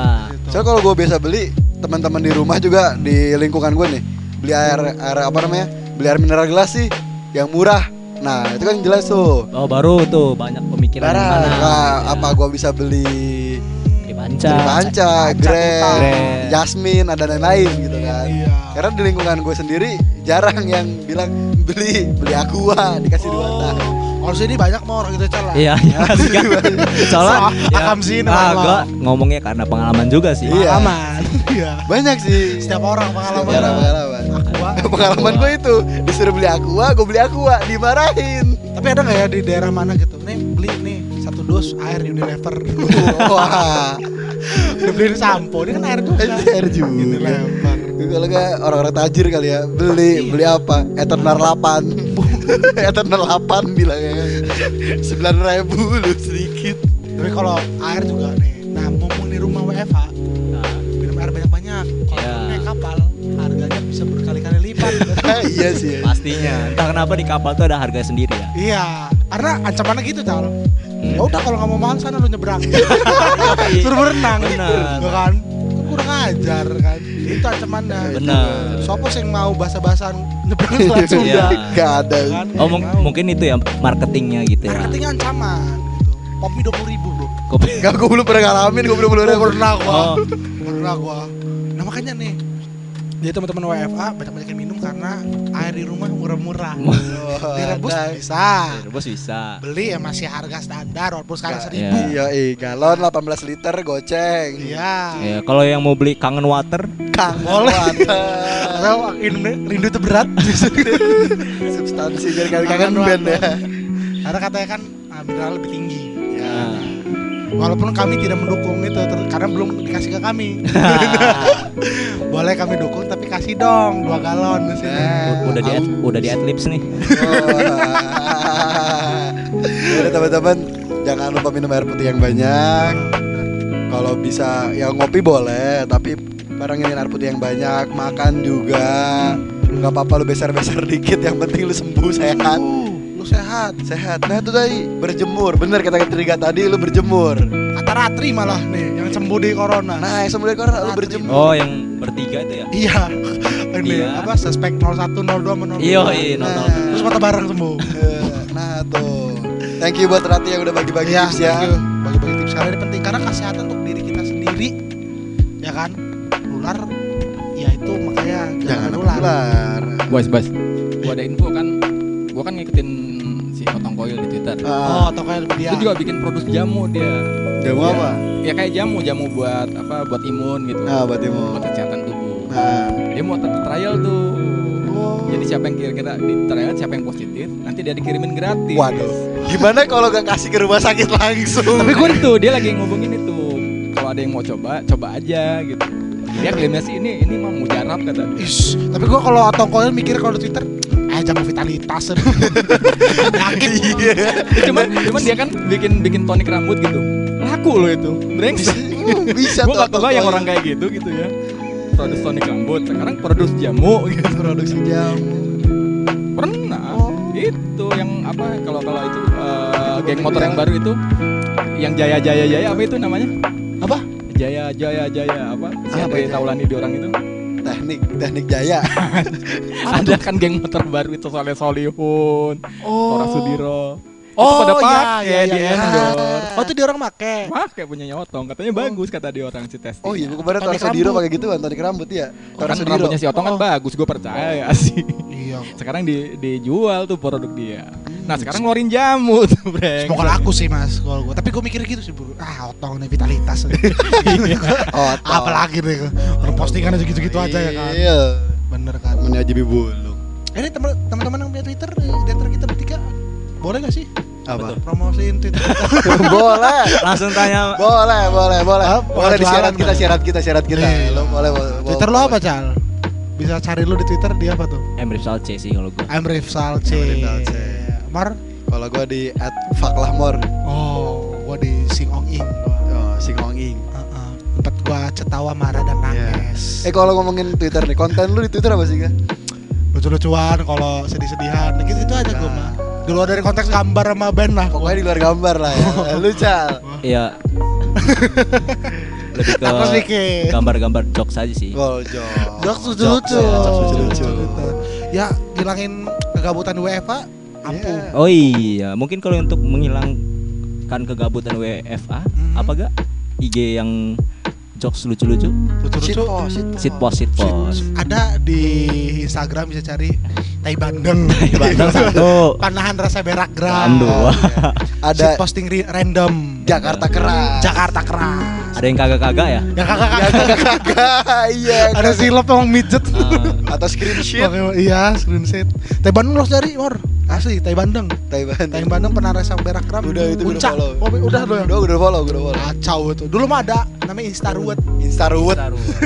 Soalnya kalau gue biasa beli, teman-teman di rumah juga di lingkungan gue nih, beli air air apa namanya? Beli air mineral gelas sih yang murah. Nah, itu kan jelas tuh. oh baru tuh banyak pemikiran Barang, mana nah, Ya. apa gue bisa beli di panca panca, Grand, Grand. Jasmine, ada lain-lain gitu kan. Iya. Karena di lingkungan gue sendiri jarang yang bilang beli beli aqua dikasih dua Oh. Kalau sini banyak mau orang gitu celah. Iya, iya [LAUGHS] sih, kan. Soalnya So, ya, akam sih, ah, lo. gua ngomongnya karena pengalaman juga sih. Iya. Pengalaman. Iya. Banyak sih. Setiap orang Setiap pengalaman. orang pengalaman. Aqua. Pengalaman gue itu disuruh beli aqua, gue beli aqua, dimarahin. Tapi ada nggak ya di daerah mana gitu? Nih beli nih satu dus air Unilever. [LAUGHS] Wah, Udah beliin sampo, ini kan air juga. air juga. Unilever. Kalau nggak orang-orang tajir kali ya beli beli apa? Eternal 8 [LAUGHS] Eternal 8 bilangnya kan Sembilan ribu lu sedikit Tapi kalau air juga nih. Nah, mumpung di rumah WFH, minum air banyak-banyak. Kalau Iya. naik kapal, harganya bisa berkali-kali lipat. [LAUGHS] Iya sih ya. Pastinya. Entah kenapa di kapal tuh ada harga sendiri ya. iya, karena ancamannya gitu, Cal. Ya udah kalau nggak mau mahal sana lu nyebrang. [LAUGHS] Iya. Suruh berenang. Benar. Ya kan? Kurang ajar kan. Itu ancamannya. Benar. Sopo sih yang mau bahasa-bahasan nyebrang Selat Sunda? Iya. Gak ada Kan? Oh mung- Mau. mungkin itu ya marketingnya gitu ya. Marketingnya ancaman gitu. Kopi 20 ribu bro Kopi. Gak, gue belum pernah ngalamin, gue belum pernah pernah gua Oh. Pernah gua Nah makanya nih Jadi teman-teman WFA banyak-banyak yang minum karena air di rumah murah-murah Direbus nah. bisa Bos bisa. Beli ya masih harga standar walaupun sekarang Iya. seribu Iya, iya, galon 18 liter goceng Iya Ya, kalau yang mau beli kangen water, Kang Boleh. water. Atau rindu itu berat [LAUGHS] Substansi jadi kangen Kangen band ya water. Karena katanya kan ah, mineral lebih tinggi Ya. Walaupun kami tidak mendukung itu ter- karena belum dikasih ke kami. [LAUGHS] Boleh kami dukung tapi kasih dong dua galon di sini. Nah. udah di udah di adlibs nih. Jadi [LAUGHS] teman-teman jangan lupa minum air putih yang banyak. Kalau bisa ya ngopi boleh, tapi barengin air putih yang banyak, makan juga. Gak apa-apa lu beser-beser dikit, yang penting lu sembuh sehat. Lu sehat. Sehat. Nah itu tadi berjemur. Bener kata Triga tadi lu berjemur. Kata Ratri malah nih yang sembuh di corona. Nah, yang sembuh dari corona lu berjemur. Oh, yang bertiga itu ya. Iya. [LAUGHS] Ini Iya. apa suspek 01 02 menol. Iya, iya, Nah. Terus foto bareng sembuh. Eh, Nah tuh. Thank you buat Rati yang udah bagi-bagi Iya, tips ya. thank you. Bagi-bagi tips karena ini penting karena kesehatan untuk diri kita sendiri. Ya kan? Nular ya itu makanya Jangan jangan, nular. Bos, bos. Gua ada info kan. Gua kan ngikutin si Otong Koil di Twitter. Ah, Oh, tokonya media. Itu juga bikin produk jamu dia. jamu Iya. apa? Ya kayak jamu, jamu buat apa? Buat imun gitu. Nah, buat imun. Buat kesehatan tubuh. Nah, Dia mau tetap trial tuh. Oh. Jadi siapa yang kira-kira di trial siapa yang positif, nanti dia dikirimin gratis. waduh. Gimana kalau gak kasih ke rumah sakit langsung? Tapi gue itu dia lagi ngomongin itu. Kalau ada yang mau coba, coba aja gitu. Dia klaimnya sih ini ini mah mujarab kata dia. Ish, tapi gua kalau Otong Koil mikir kalau di Twitter eh jamu vitalitas [LAUGHS] yakin Iya. cuman cuman dia kan bikin bikin tonik rambut gitu. Laku loh itu. Brengsek. Bisa gue tuh gak kebayang orang kayak gitu gitu ya. Produs tonik rambut, sekarang produs jamu gitu. [LAUGHS] produksi jamu. Pernah. Oh. Itu yang apa kalau kalau itu eh, geng motor yang baru itu yang Jaya Jaya Jaya apa itu namanya? apa Jaya Jaya Jaya apa? Si Apa Andre? Taulani di orang itu. Teknik teknik jaya. [LAUGHS] Ada kan geng motor baru itu Soleh Solihun, Tora Sudiro. Oh, itu pada iya, pakai iya, di iya. endorse. oh itu dia orang make Wah, kayak punya Otong. Katanya bagus kata dia orang si testing. Oh iya, gua kemarin Tora Sudiro pakai gitu kan, tonik rambut ya. Tora kan Sudiro. rambutnya si Otong kan Oh. bagus, gue percaya [LAUGHS] sih. iya Sekarang di, dijual tuh produk dia. Nah sekarang ngeluarin jamu tuh brengsek. Semoga laku sih mas kalau gue. Tapi gue mikir gitu sih bro. Ah otong nih vitalitas. [LAUGHS] Oh, Apalagi nih orang postingan aja gitu-gitu aja ya kan. Iya. Bener kan. Menyajibi bulung. Ini teman- teman-teman yang punya Twitter di antara kita bertiga boleh gak sih Apa? promosiin Twitter kita? [LAUGHS] boleh. Langsung tanya Boleh, boleh, boleh. Boleh di jualan, syarat kita, Bang. syarat kita, syarat kita. Iya. Lo boleh, boleh. Twitter lo apa Cal? Bisa cari lu di Twitter di apa tuh? Emrif Salce sih kalau gua. I'm Rif Salce. Emrif Salce. Mar? Kalau gua di @faklahmor. Oh, gua di Sing Ong Ing. gua. Oh, Singonging. Heeh. Tempat gua cetawa marah dan nangis. Eh kalau ngomongin Twitter nih, konten lu di Twitter apa sih, Kak? lucu-lucuan kalau sedih-sedihan gitu itu aja gue mah di luar dari konteks gambar sama band lah Pokoknya di luar gambar lah ya. [LAUGHS] lu, Cal. Iya. [LAUGHS] Lebih ke gambar-gambar jokes aja sih. Goljo. jokes Jokes, jokes lucu-lucu. ya ngilangin kegabutan WFA ampuh Iya. Oh iya, mungkin kalau untuk menghilangkan kegabutan WFA, Hmm. apa gak IG yang jokes lucu-lucu? lucu-lucu Sit post, sit post. ada di Instagram bisa cari tai bandeng Bandeng satu. panahan rasa berak gram dua. Ada Shit posting random Jakarta keras. Jakarta keras Ada yang kagak-kagak ya? ya kakak Ya kagak iya. ada silop emang midget Ah, Atau screenshot. Iya screenshot tai bandeng lo harus cari mor asli tai bandeng. Taiwan. tai bandeng pernah rasa berak gram Udah, itu udah follow. oh, udah ya Udah, udah follow, udah follow. kacau itu. Dulu mah ada namanya.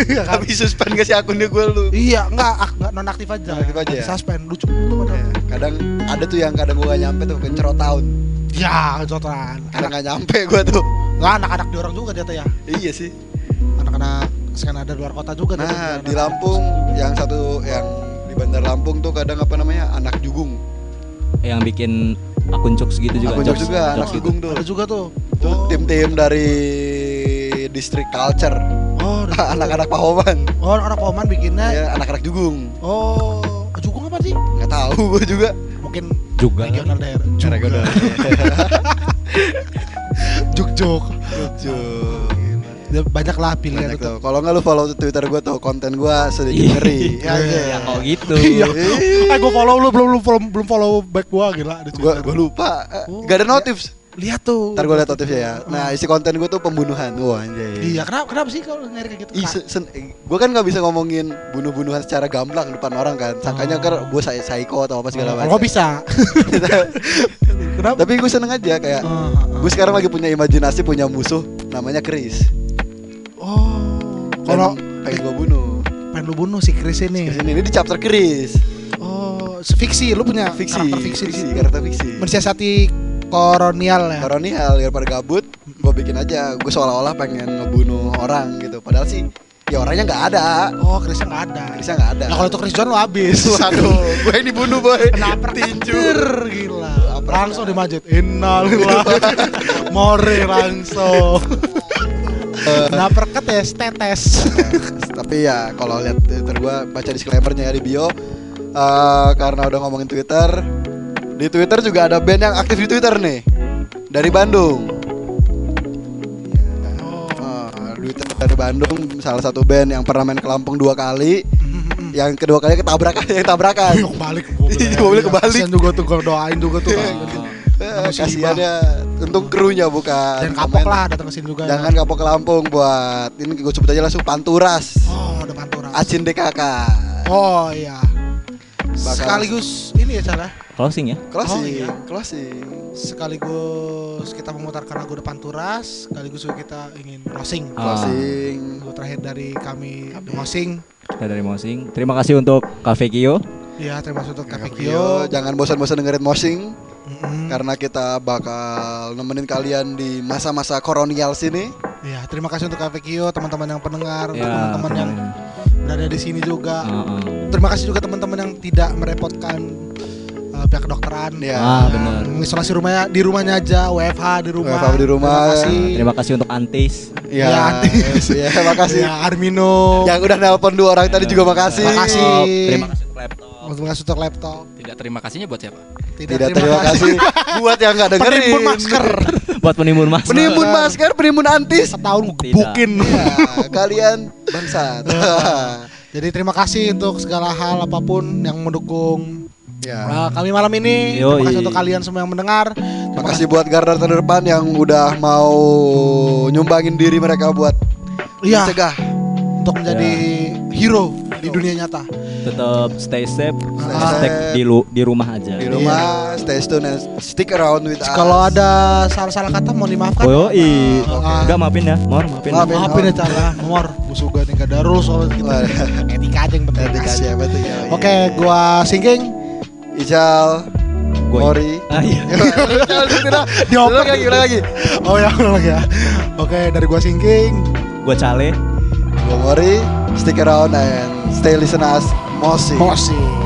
Iya kan? Tapi suspend gak sih akunnya gue lu? iya enggak ak- enggak nonaktif aja. Nonaktif aja ya? suspend lucu itu padahal. Ya, kadang ada tuh yang kadang gue gak nyampe tuh kencerot tahun. Ya cotoran kadang gak nyampe gue tuh. Lah anak-anak di orang juga dia tuh ya. Iya sih. Anak-anak sekarang ada luar kota juga nah di Lampung yang satu yang di Bandar Lampung tuh kadang apa namanya anak jugung yang bikin akun jokes gitu juga. akun juga anak gitu. jugung tuh. Ada juga tuh. Tuh tim-tim dari distrik culture. Oh [LAUGHS] juga. anak-anak pahoman oh anak paman bikinnya? Ya anak-anak jugung. Oh juga apa sih? Nggak tahu gue juga. Mungkin Juga. regional daerah. Udah juk juk lucu banyak lah pilihan tuh. Kalau nggak lu follow Twitter gue tuh konten gue sedikit Iya. ngeri. [LAUGHS] Ya, iya. Ya kok gitu. iya eh gue follow lu belum belum follow, belum follow back gua gila di Gue gue lupa. Eh, Oh, Gak ada iya. notif. lihat tuh Ntar gue liat notifnya ya. Nah isi konten gue tuh pembunuhan. Wah anjay. iya kenapa kenapa sih kalau nyari kayak gitu Ih, se- sen- gue kan nggak bisa ngomongin bunuh-bunuhan secara gamblang depan orang kan. Sangkanya kan gue saya psycho atau apa segala kalau macam. gua bisa [LAUGHS] kenapa Tapi gue seneng aja kayak gue sekarang lagi punya imajinasi punya musuh namanya Chris. Oh kalau pengen gue bunuh. pengen lu bunuh si Chris ini Chris ini, ini di chapter Chris. oh fiksi lu punya Fiksi, karakter fiksi, fiksi, karakter fiksi. mensiasati kolonial ya Kolonial daripada gabut, gue bikin aja. Gue seolah-olah pengen ngebunuh orang gitu. Padahal sih, ya orangnya nggak ada. oh Chrisnya nggak ada Chrisnya nggak ada. nah kalau itu Chris John lu habis [LAUGHS] Waduh, gue yang dibunuh boy. Kenapa [LAUGHS] Tinju. gila langsung di masjid innalillahi [LAUGHS] more langsung nah perket ya [LAUGHS] tetes Tapi ya kalau lihat Twitter gue baca disclaimernya ya di bio. Eh, karena udah ngomongin Twitter, di Twitter juga ada band yang aktif di Twitter nih dari Bandung. Eh, Twitter dari Bandung, salah satu band yang pernah main ke Lampung dua kali, yang kedua kali ketabrakan, [LAUGHS] yang tabrakan. Ayo kebalik mobilnya. Iya, mobilnya kebalik. Kasian juga tuh gue doain juga tuh Eh, Musibah. Untung krunya bukan. Dan kapok komen. lah datang ke sini juga jangan kapok ke Lampung buat ini gue sebut aja langsung Panturas. Oh depan turas Acin DKK oh iya. Bakal- sekaligus ini ya cara Closing ya. closing Oh, iya. closing. Sekaligus kita memutarkan lagu depan turas sekaligus juga kita ingin closing. Ah. closing. Lagu terakhir dari kami closing Kita dari Mosing. Terima kasih untuk Cafe Kio. ya terima kasih untuk Cafe Kyo jangan bosan-bosan dengerin Mosing Mm-mm. karena kita bakal nemenin kalian di masa-masa kolonial sini. Ya, terima kasih untuk Cafe Kyo, teman-teman yang pendengar, Ya, teman-teman yang berada di sini juga. Ah. Terima kasih juga teman-teman yang tidak merepotkan uh, pihak kedokteran. Ya. Ah, benar. Mengisolasi rumahnya di rumahnya aja, WFH di rumah. WFH di rumah. Terima kasih. Terima kasih untuk Antis. Ya, Ya, Antis. ya, makasih. Ya, Armino. Yang udah nelpon dua orang tadi juga makasih. Makasih. Terima kasih untuk laptop. Untuk mengasuh untuk laptop. Tidak terima kasihnya buat siapa? Tidak, Tidak terima, terima kasih buat yang nggak dengerin. Penimbun masker. [LAUGHS] buat penimbun masker. Penimbun masker, penimbun antis. Setahun gebukin. Ya, [LAUGHS] kalian bangsat. Iya. [LAUGHS] Jadi terima kasih untuk segala hal apa pun yang mendukung Ya. Uh, kami malam ini Yoi. terima kasih untuk kalian semua yang mendengar. Terima kasih, kasih buat garda terdepan yang udah mau nyumbangin diri mereka buat ya. mencegah untuk menjadi iya hero di dunia nyata. Tetap stay safe, stay, ah, stay di, lu, di rumah aja. Di rumah, yeah. stay tune and stick around with us. Kalau ada salah-salah kata mohon dimaafkan. Oh, nah, okay. Enggak maafin ya, mohon maafin. Maafin, maafin ya Cak. Ya. mohon. Musuga nih kada rules soalnya kita. Etika aja yang penting. Etika aja yang penting. Ya. Oke, okay, gua singking. Ijal. Mori. Ah, iya. [LAUGHS] Dioper lagi, lagi. Oh ya, ulang lagi ya. Oke, okay, dari gua singking. Gua Cale don't worry, stick around and stay listen us. Mosi. Mosi.